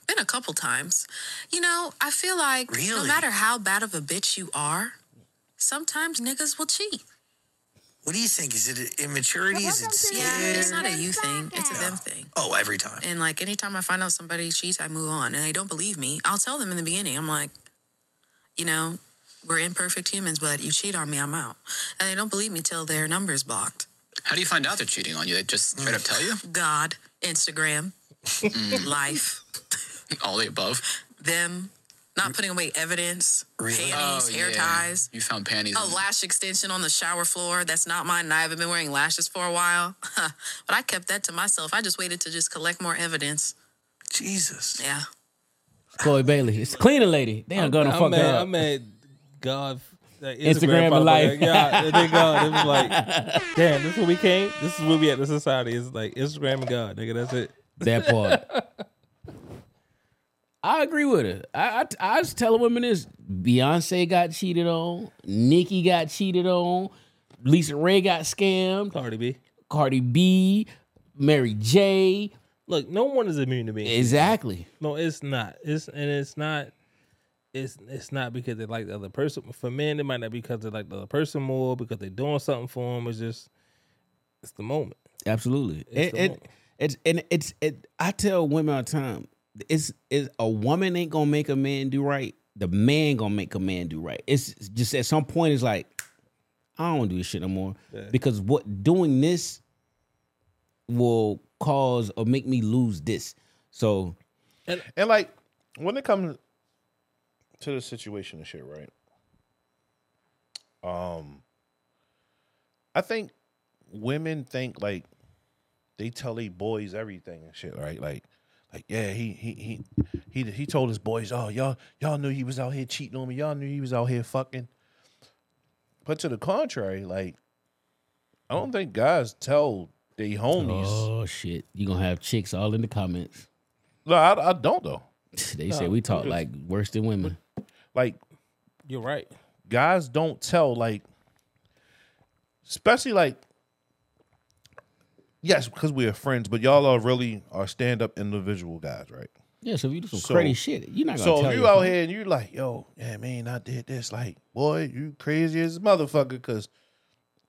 Been a couple times. You know, I feel like no matter how bad of a bitch you are, sometimes niggas will cheat. What do you think? Is it immaturity? Is it scared? Yeah, it's not a you thing, it's a them thing. Oh, every time. And like anytime I find out somebody cheats, I move on. And they don't believe me, I'll tell them in the beginning. I'm like, you know, we're imperfect humans, but you cheat on me, I'm out. And they don't believe me till their number's blocked. How do you find out they're cheating on you? They just straight up tell you? God, Instagram, life, All the above. them, not putting away evidence, Really? panties, oh, hair ties. You found panties. A in- lash extension on the shower floor. That's not mine. And I haven't been wearing lashes for a while. but I kept that to myself. I just waited to just collect more evidence. Jesus. Yeah. Chloe Bailey, it's the cleaning lady. They ain't gonna I'm fuck mad, her up. I'm mad. God, Instagram and life. like, Yeah, then God, it was like, damn, this is where we came. This is where we at. The society is like Instagram and God, nigga. That's it. That part. I agree with her. I, I I was telling women this. Beyonce got cheated on. Nicki got cheated on. Lisa Ray got scammed. Cardi B. Cardi B, Mary J. Look, no one is immune to being. Exactly. No, it's not. It's and it's not. It's it's not because they like the other person. For men, it might not be because they like the other person more because they're doing something for them. It's just it's the moment. Absolutely. It's It, the it, moment. it's and it's it. I tell women all the time, it's it's a woman ain't gonna make a man do right. The man gonna make a man do right. It's just at some point it's like I don't do this shit no more because what doing this will cause or make me lose this. So and, And like when it comes to the situation and shit, right? Um I think women think like they tell their boys everything and shit, right? Like like yeah, he he he he he told his boys, "Oh, y'all y'all knew he was out here cheating on me. Y'all knew he was out here fucking." But to the contrary, like I don't think guys tell they homies. oh shit, you gonna have chicks all in the comments. No, I, I don't though. They say we talk like worse than women. Like You're right. guys don't tell like especially like yes because we're friends but y'all are really are stand-up individual guys right? Yeah, so if you do some So- crazy shit, you're not gonna so tell if you your out here and you're like yo yeah man i did this like boy you crazy as a motherfucker because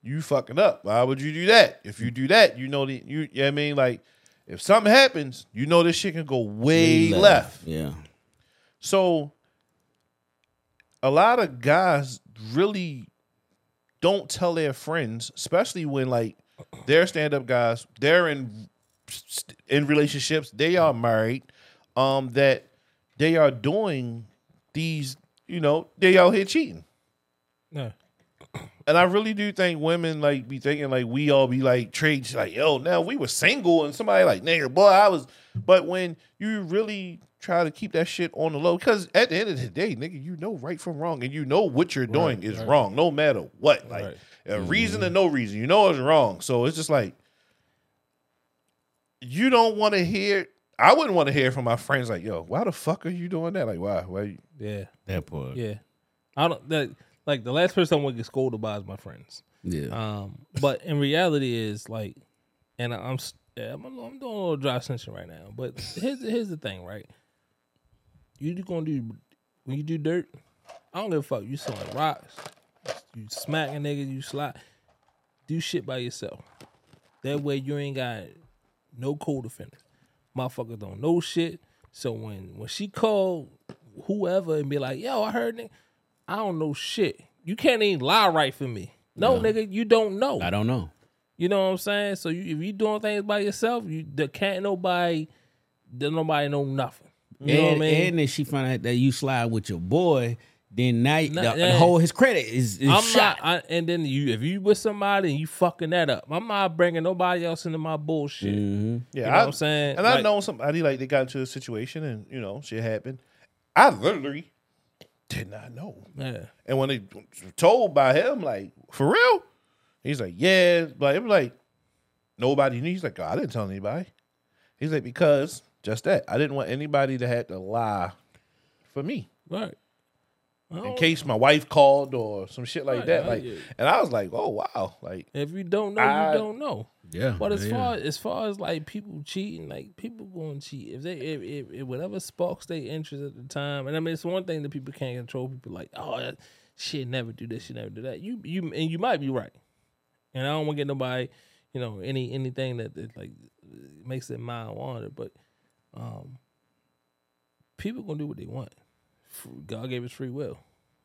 you fucking up. Why would you do that? If you do that you know the you yeah i mean? Like if something happens you know this shit can go way left. Yeah. so a lot of guys really don't tell their friends, especially when like they're stand-up guys, they're in in relationships, they are married, um, that they are doing these, you know, they out here cheating. No. And I really do think women like be thinking like we all be like trades like yo now we were single and somebody like nigga boy I was but when you really try to keep that shit on the low because at the end of the day nigga you know right from wrong and you know what you're doing Right, is right. wrong no matter what like Right. a reason or no reason you know it's wrong so it's just like you don't want to hear I wouldn't want to hear from my friends like yo why the fuck are you doing that like why why you Yeah. That part. Yeah. I don't that like the last person I want to get scolded by is my friends. Yeah. Um, but in reality is like, and I'm yeah, I'm, I'm doing a little dry sensing right now. But here's here's the thing, right? You just gonna do when you do dirt. I don't give a fuck. You selling rocks, you smacking niggas, you slide. Do shit by yourself. That way you ain't got no co-defenders. Motherfuckers don't know shit. So when when she called whoever and be like, "Yo, I heard," nigga, I don't know shit. You can't even lie right for me. No, nigga, you don't know. I don't know. You know what I'm saying? So you, if you doing things by yourself, you there can't nobody, there nobody know nothing. You know what I and, mean? and if she found out that you slide with your boy, then now Nah, the, the whole his credit is, is I'm shot. not, I, and then you, if you with somebody and you fucking that up, I'm not bringing nobody else into my bullshit. Mm-hmm. Yeah, You know what I'm saying? And I know somebody like they got into a situation and you know shit happened. I literally did not know. Yeah, And when they told by him, like for real, he's like, yeah, but it was like nobody knew. He's like, oh, I didn't tell anybody. He's like because just that I didn't want anybody to have to lie for me right. in case my wife called or some shit like Right, that. I Like, get it. and I was like, oh wow, like If you don't know, I- you don't know. yeah, But as yeah. far as far as like people cheating, like people going to cheat if they if, if, if whatever sparks their interest at the time. And I mean, it's one thing that people can't control. People like, oh, that, shit, never do this, she never do that. You you and you might be right. And I don't want to get nobody, you know, any anything that, that like makes their mind wander. But um, people gonna do what they want. God gave us free will.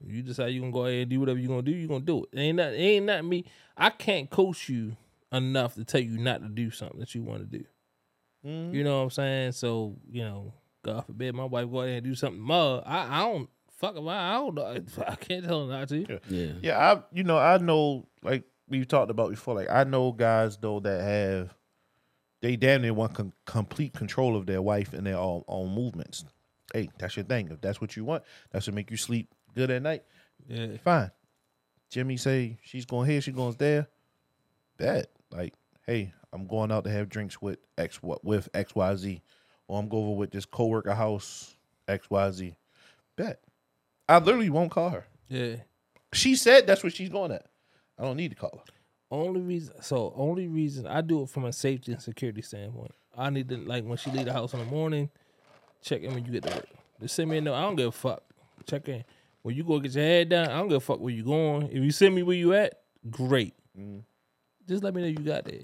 You decide you gonna go ahead and do whatever you gonna do, you gonna do it. it ain't not it ain't not me. I can't coach you enough to tell you not to do something that you want to do. You know what I'm saying? So you know, God forbid my wife go ahead and do something. More, I I don't fuck about. I don't know. I can't tell her not to. yeah. Yeah, I you know I know like we've talked about before. Like I know guys though that have they damn near want con- complete control of their wife and their own, own movements. Hey, that's your thing. If that's what you want, that's what make you sleep good at night. Yeah, Fine. Jimmy say she's going here, she going there. Bet like, hey, I'm going out to have drinks with X what with X Y Z, or I'm going over with this coworker house X Y Z. Bet. I literally won't call her. yeah. She said that's what she's going at. I don't need to call her. Only reason, so only reason I do it from a safety and security standpoint. I need to like when she leave the house in the morning, check in when you get to work. Just send me a note. I don't give a fuck. check in. When you go get your head done, I don't give a fuck where you going. If you send me where you at, great. Just let me know you got there.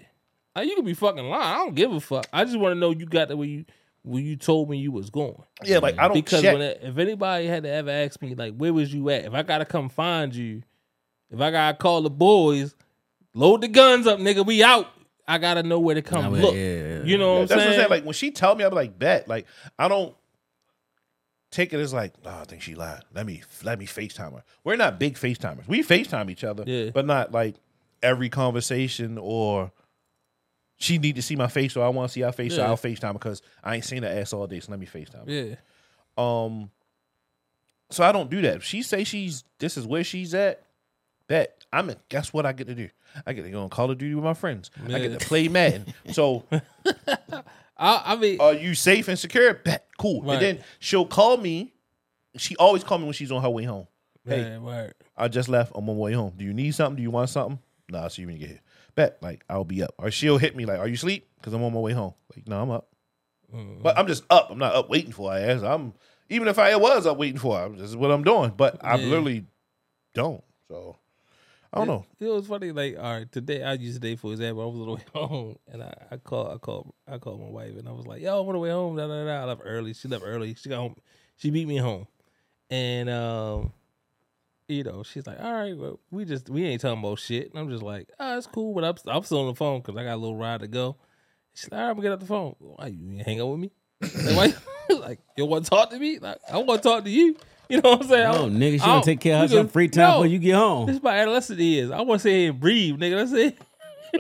Uh, you can be fucking lying. I don't give a fuck. I just want to know you got there where you where you told me you was going. Yeah, like I don't because check. when it, if anybody had to ever ask me like where was you at, if I gotta come find you, if I gotta call the boys, load the guns up, nigga, we out. I gotta know where to come Nah, look. yeah, yeah, You know what I'm That's what saying? I'm saying. Like when she tell me, I'm like, bet. Like I don't take it as like, oh, I think she lied. Let me let me FaceTime her. We're not big FaceTimers. We FaceTime each other, Yeah. but not like every conversation or she need to see my face or I want to see her face, so I'll FaceTime because I ain't seen her ass all day. So let me FaceTime. her. yeah. Um, so I don't do that. If she say she's this is where she's at, bet I'm. A, guess what I get to do? I get to go on Call of Duty with my friends. I get to play Madden. so I, I mean, are you safe and secure? Bet cool. Right. And then she'll call me. She always call me when she's on her way home. Hey, word. I just left. I'm on my way home. Do you need something? Do you want something? Nah, I'll see you when you get here. Bet like I'll be up. Or she'll hit me like, "Are you asleep?" Because I'm on my way home. Like, no, I'm up. Mm-hmm. But I'm just up. I'm not up waiting for her ass. I'm even if I was up waiting for her, this is what I'm doing. But I Yeah. literally don't. So I don't know. It was funny. Like, all right, today I used today for example. I was on the way home, and I, I called, I called, I called my wife, and I was like, "Yo, I'm on the way home." Da, da, da. I left early. She left early. She got home. She beat me home, and um, you know, she's like, "All right, well, we just we ain't talking about shit." And I'm just like, "Oh, it's cool," but I'm, I'm still on the phone because I got a little ride to go. She's like, "All right, I'm gonna get off the phone." Why you hang out with me? like, why? like, you want to talk to me? Like, I want to talk to you. You know what I'm saying? No, nigga, she gonna don't- take care of her free time No. before you get home. This is my adolescent is. I want to sit here and breathe, nigga. That's it.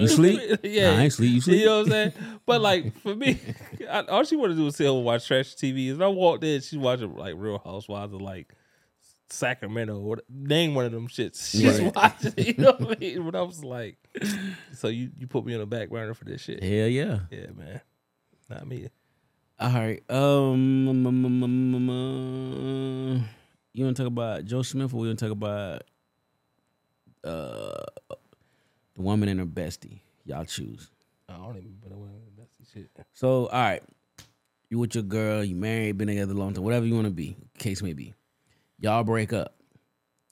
You sleep? yeah. Nah, I ain't sleep. You sleep? You know what I'm saying? But like for me, I, all she wanted to do was sit home and watch trash TV. And I walked in, she's watching like Real Housewives of like Sacramento or name one of them shits. She's Right. watching. You know what I mean? But I was like, so you you put me on the back burner for this shit? Hell yeah. Yeah, man. Not me. All right. Um, um, um, um, you want to talk about Joe Smith or we want to talk about uh the woman and her bestie? Y'all choose. I don't even. But that's the shit. So, all right, you with your girl, you married, been together a long time, whatever you want to be, case may be. Y'all break up.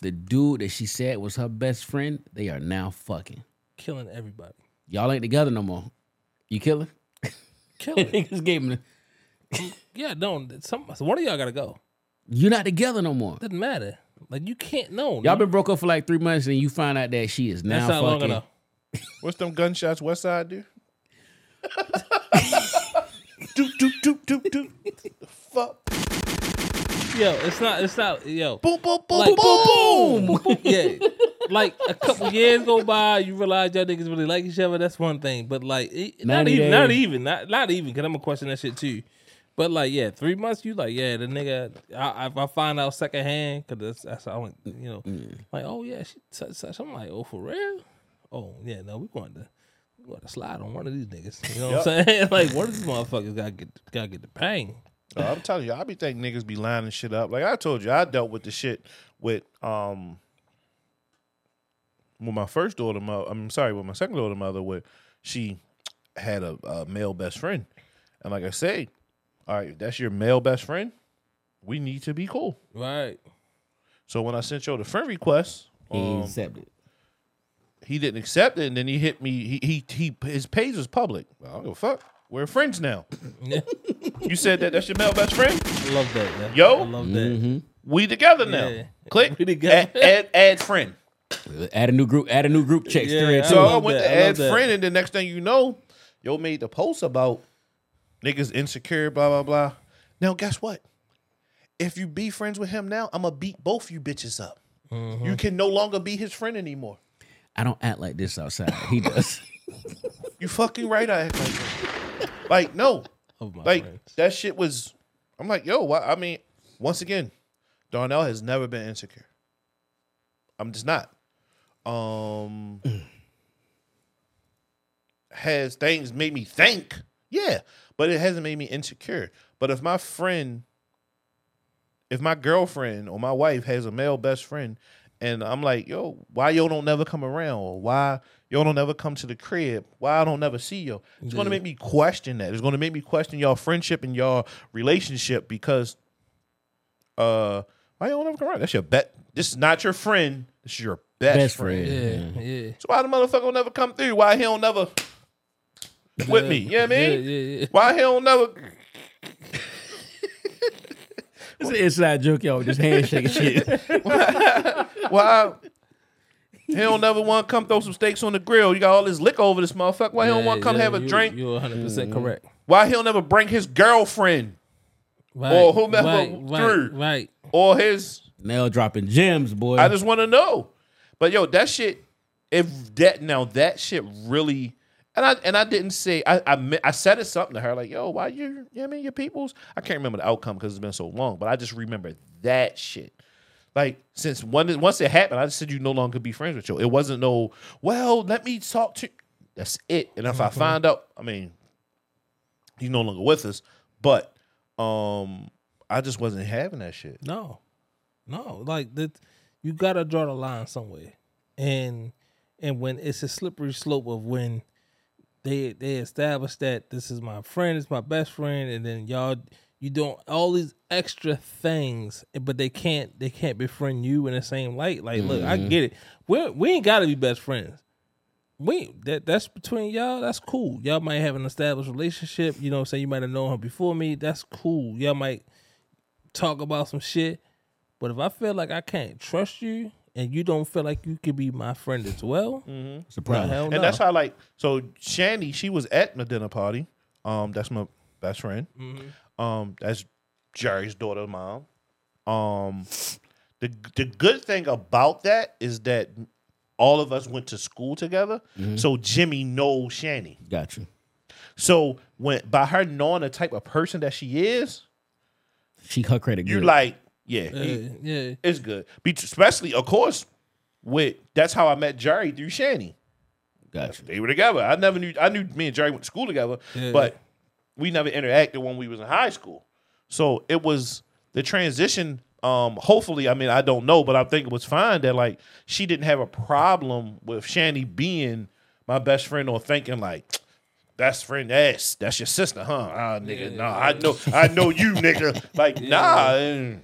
The dude that she said was her best friend, they are now fucking. Killing everybody. Y'all ain't together no more. You killing? Killing. Niggas gave him. The- yeah, no. Some one of y'all gotta go. You're not together no more. Doesn't matter. Like you can't know. Y'all no. been broke up for like three months, and you find out that she is now That's not long fucking. enough. What's them gunshots West Side do? doop doop doop doop doop. Fuck. Yo, it's not. It's not. Yo, Boom boom boom like boom boom. boom. yeah, like a couple years go by, you realize y'all niggas really like each other. That's one thing. But like, it, not 90 even, not even, not not even, because I'm gonna question that shit too. But like, yeah, three months. You like, yeah, the nigga. I, if I find out secondhand, because that's that's all. You know, like, oh yeah, she such such. I'm like, oh for real. Oh yeah, no, we going to. We going to slide on one of these niggas. You know what I'm saying? Like, one of these motherfuckers gotta get gotta get the pain. No, I'm telling you, I be thinking niggas be lining shit up. Like I told you, I dealt with the shit with um with my first daughter mother. I'm sorry, with my second daughter mother, where she had a, a male best friend, and like I say, all right, if that's your male best friend. We need to be cool. Right. So when I sent you the friend request, He um, accepted. he didn't accept it, and then he hit me. He he, he his page was public. I don't give a fuck. We're friends now. You said that that's your male best friend. I love that. Man. Yo. I love that. We together now. Yeah. Click. We together. Add, add, add friend. Add a new group. Add a new group. Check Yeah, thread I too. So I love went that. to I add that. friend, and the next thing you know, yo made the post about niggas insecure, blah blah blah. Now guess what? If you be friends with him now, I'm gonna beat both you bitches up. Mm-hmm. You can no longer be his friend anymore. I don't act like this outside. He does. You fucking right. I act like that. Like no, my like friends. that shit was. I'm like yo. Why? I mean, once again, Darnell has never been insecure. I'm just not. Um, has things made me think? Yeah, but it hasn't made me insecure. But if my friend, if my girlfriend or my wife has a male best friend, and I'm like, yo, why yo don't never come around, or why yo don't never come to the crib, why I don't never see yo, it's gonna make me question that. It's gonna make me question y'all friendship and y'all relationship because, uh, Why you don't ever come around? That's your bet. This is not your friend. This is your best, Best friend. friend. Yeah, yeah. So why the motherfucker don't never come through? Why he don't never with me? You know what I mean? Yeah, yeah, yeah. Why he don't never? It's an inside joke, y'all. Just handshake shit. Why he don't never want to come throw some steaks on the grill? You got all this liquor over this motherfucker. Why he don't want to come have a you, drink? You're 100 percent mm-hmm. correct. Why he don't ever bring his girlfriend Right, Or whomever right, through. right, right. or his? Nail dropping gems, boy. I just want to know. But yo, that shit. If that now that shit really. And I and I didn't say I I, I said it something to her like yo why you you know I mean your peoples? I can't remember the outcome because it's been so long but I just remember that shit. Like since one once it happened I just said you no longer be friends with you it wasn't no well let me talk to that's it. And if I find out I mean he's no longer with us. But um I just wasn't having that shit. No, no, like that. You gotta draw the line somewhere, and and when it's a slippery slope of when they they establish that this is my friend, it's my best friend, and then y'all you doing all these extra things, but they can't they can't befriend you in the same light. Like, look, I mm-hmm. get it. We we ain't gotta be best friends. We that that's between y'all. That's cool. Y'all might have an established relationship. You know, what I'm saying you might have known her before me. That's cool. Y'all might talk about some shit. But if I feel like I can't trust you and you don't feel like you could be my friend as well, It's a no, problem. hell no. And that's how like so Shanny, she was at my dinner party. Um, that's my best friend. Um, that's Jerry's daughter's mom. Um, the the good thing about that is that all of us went to school together. So Jimmy knows Shanny. Gotcha. So when by her knowing the type of person that she is, She her credit you good. like, yeah, yeah, he- yeah. it's good. Be- Especially, of course, with that's how I met Jerry through Shanny. Got you. they were together. I never knew. I knew me and Jerry went to school together, Yeah. but we never interacted when we was in high school. So it was the transition. Um, hopefully, I mean, I don't know, but I think it was fine that like she didn't have a problem with Shanny being my best friend or thinking like. Best friend, ass. that's your sister, huh? Ah, nigga, nah, I know, I know you, nigga. Like, nah, eh,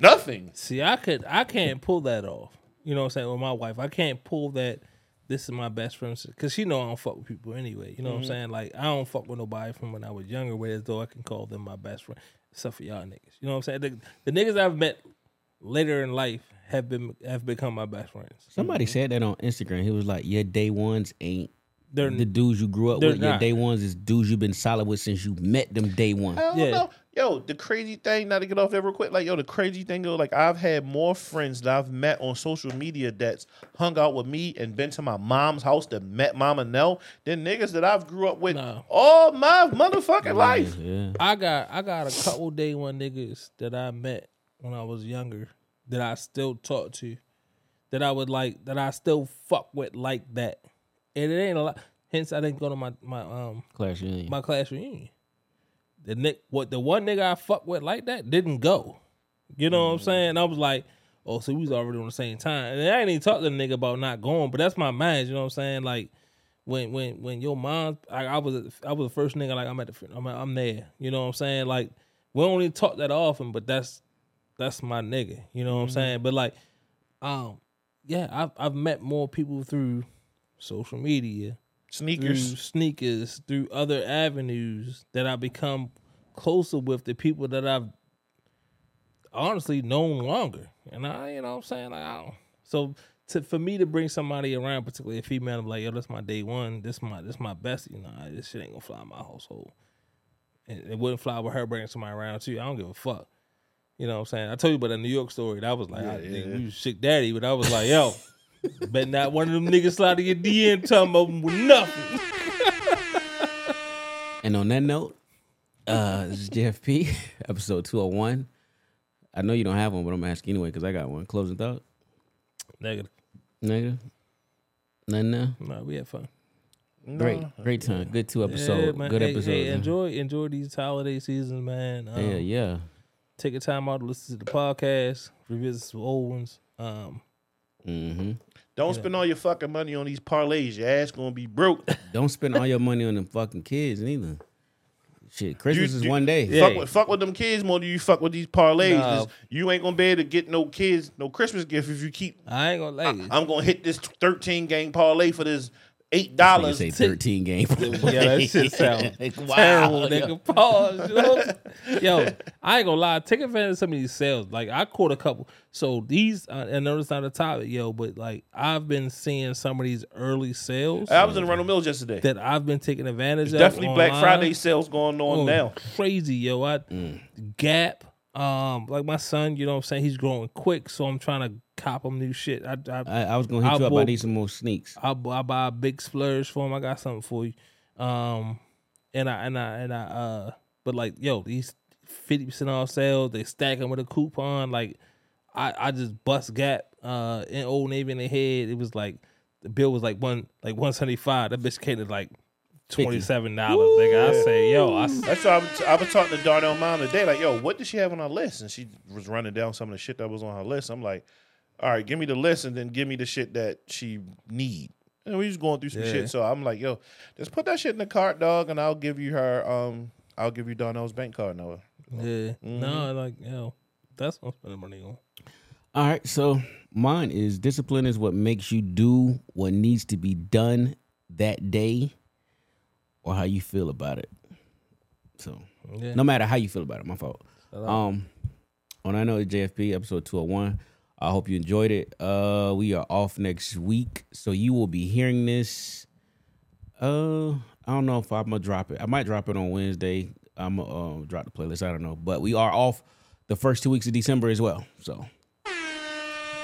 nothing. See, I could I can't pull that off. You know what I'm saying? With my wife, I can't pull that this is my best friend because she know I don't fuck with people anyway. You know what I'm mm-hmm. saying? Like I don't fuck with nobody from when I was younger, whereas though I can call them my best friend, except for y'all niggas. You know what I'm saying? The, the niggas I've met later in life have been have become my best friends. Somebody mm-hmm. said that on Instagram. He was like, "Your day ones ain't They're the dudes you grew up they're with. Your day ones is dudes you've been solid with since you met them day one." I don't Yeah. know. Yo, the crazy thing, not to get off there real quick, like yo, the crazy thing, yo, like I've had more friends that I've met on social media that's hung out with me and been to my mom's house that met Mama Nell than niggas that I've grew up with No. all my motherfucking life. Yeah. I got I got a couple day one niggas that I met when I was younger that I still talk to, that I would like that I still fuck with like that, and it ain't a lot. Hence, I didn't go to my my um Clash Union. my class reunion. The nick what the one nigga I fuck with like that didn't go. You know what I'm saying? I was like, oh, so we was already on the same time, and I ain't even talk to the nigga about not going, but that's my mind. You know what I'm saying? Like when when when your mom, I, I was I was the first nigga like I'm at the I'm I'm there. You know what I'm saying? Like we don't even talk that often, but that's that's my nigga. You know what I'm saying? But like, um, yeah, I've I've met more people through social media through Sneakers. sneakers, through other avenues that I become closer with the people that I've honestly known longer. And I, you know what I'm saying? Like, I don't, so to, for me to bring somebody around, particularly a female, I'm like, yo, that's my day one. This my this my bestie. Nah, this shit ain't gonna fly in my household. And it wouldn't fly with her bringing somebody around too. I don't give a fuck. You know what I'm saying? I told you about the New York story. That was like, I, nigga, we was shit daddy, but I was like, yo, bet not one of them niggas slide in your DM talking about with nothing. And on that note, uh, this is JFP, episode 201. I know you don't have one, but I'm gonna ask you anyway because I got one. Closing thought, Negative. nigga. Nothing now. No, we had fun. Great, great time. Good two episode. Yeah, man. Good Hey, episode. hey, enjoy enjoy these holiday seasons, man. Um, yeah, yeah. Take a time out to listen to the podcast, revisit some old ones. Um, Mm-hmm. Don't spend all your fucking money on these parlays. Your ass gonna be broke. Don't spend all your money on them fucking kids neither. Shit, Christmas You- is you- one day. Yeah. Fuck with fuck with them kids more than you fuck with these parlays. 'cause No. You ain't gonna be able to get no kids no Christmas gift if you keep. I ain't gonna lie. you. I'm gonna hit this 13 game parlay for this eight dollars. say thirteen game. Yeah, that shit sound Wow, terrible, yo. nigga. Pause. You know? Yo, I ain't gonna lie. Take advantage of some of these sales. Like I caught a couple. So these, uh, I know it's not a topic, yo, but like I've been seeing some of these early sales I was in Arundel Mills yesterday. that I've been taking advantage of. Definitely Black. Friday sales going on Oh, now. Crazy, yo. I Gap. Um, like my son, you know what I'm saying? He's growing quick, so I'm trying to cop them new shit. I I, I, I was gonna hit I you up. I bought- need some more sneaks. I, bu- I buy a big splurge for him. I got something for you. Um, and I and I and I uh, but like yo, these fifty percent off sales, they stack them with a coupon. Like I I just bust Gap uh in Old Navy in the head. It was like the bill was like one like one seventy five. That bitch came to like twenty seven dollars. Nigga, I say yo, I s- That's why I was, I was talking to Darnell Mom today. Like, yo, what did she have on her list? And she was running down some of the shit that was on her list. I'm like, all right, give me the list and then give me the shit that she need. And we was going through some Yeah. shit. So I'm like, yo, just put that shit in the cart, dog, and I'll give you her. Um, I'll give you Darnell's bank card now. yeah no like yo, that's what I'm spending money on. All right, so mine is discipline is what makes you do what needs to be done that day, or how you feel about it. So, Yeah. no matter how you feel about it, my fault. Um, on I know it's JFP episode two hundred one. I hope you enjoyed it. Uh, we are off next week, so you will be hearing this. Uh, I don't know if I'm gonna drop it. I might drop it on Wednesday. I'm gonna uh, drop the playlist. I don't know, but we are off the first two weeks of December as well. So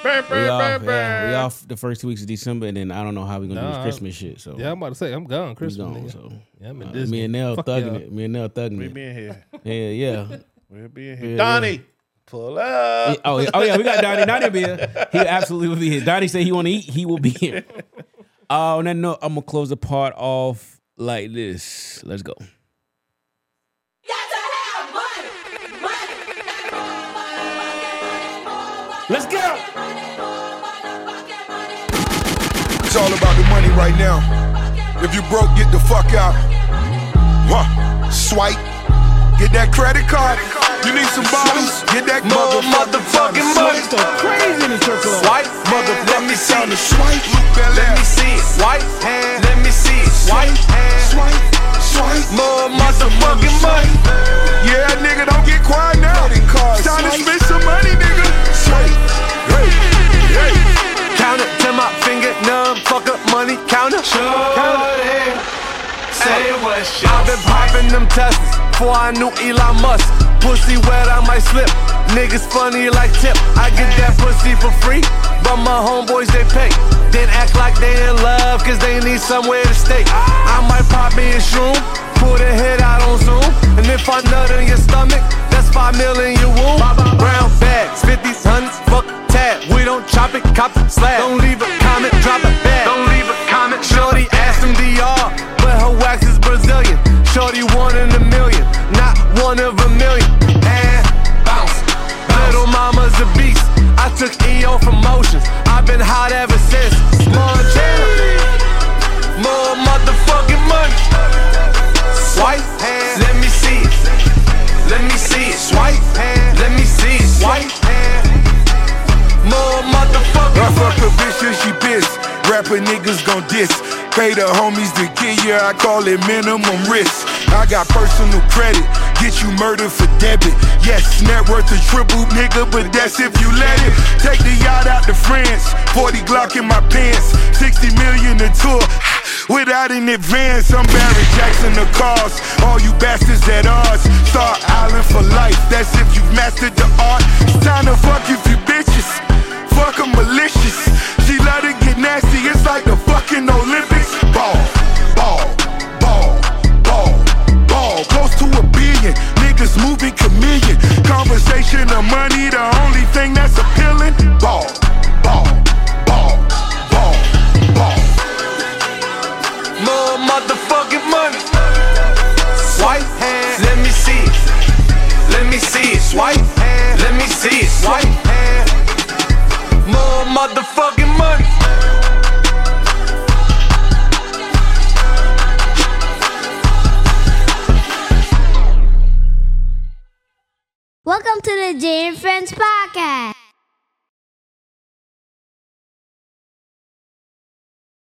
we off, yeah, we off the first two weeks of December, and then I don't know how we're gonna do this Christmas shit. So Yeah, I'm about to say I'm gone Christmas. gone. So yeah, I'm in uh, Disney. me and Nell thugging y'all. it. Me and Nell thugging We it. being here. Yeah, yeah. We're being here. Yeah. Donnie, pull up. oh, yeah. oh yeah, we got Donnie. Donnie will be here. He absolutely will be here. Donnie said he want to eat. He will be here. Uh, on that note, I'm gonna close the part off like this. Let's go. Let's go. It's all about the money right now. If you broke, get the fuck out. Huh. Swipe. Get that credit card. You need some bottles? Get that More motherfucking money. Crazy in the circle. Swipe, let me see it. Swipe, let me see it. Swipe, let me see it. Swipe, Swipe, swipe. more motherfucking money. Yeah, nigga, don't get quiet now. It's time to spend some money, nigga. Swipe. Hey, hey. Count it to my finger, numb, fuck up money, counter. Shorty, say what's your I've been popping them tests before I knew Elon Musk. Pussy wet, I might slip. Niggas funny like tip. I get that pussy for free, but my homeboys they pay. Then act like they in love, cause they need somewhere to stay. I might pop me a shroom, pull the head out on Zoom. And if I nut in your stomach, that's five mil in your womb. Brown bags, 50s, hundreds, fuck tab. We don't chop it, cop the slab. The homies to get you, I call it minimum risk. I got personal credit, get you murdered for debit. Yes, net worth a triple, nigga, but that's if you let it. Take the yacht out to France, 40 Glock in my pants, 60 million a tour. Without an advance, I'm Barry Jackson the cause. All you bastards at odds, Star Island for life. That's if you've mastered the art. It's time to fuck you few bitches. Fuck malicious. She love to get nasty, it's like the fucking Olympics. Moving chameleon. Conversation of money, the only thing that's appealing. Ball, ball, ball, ball, ball. More motherfucking money. Swipe, hands. let me see it. Let me see it. Swipe,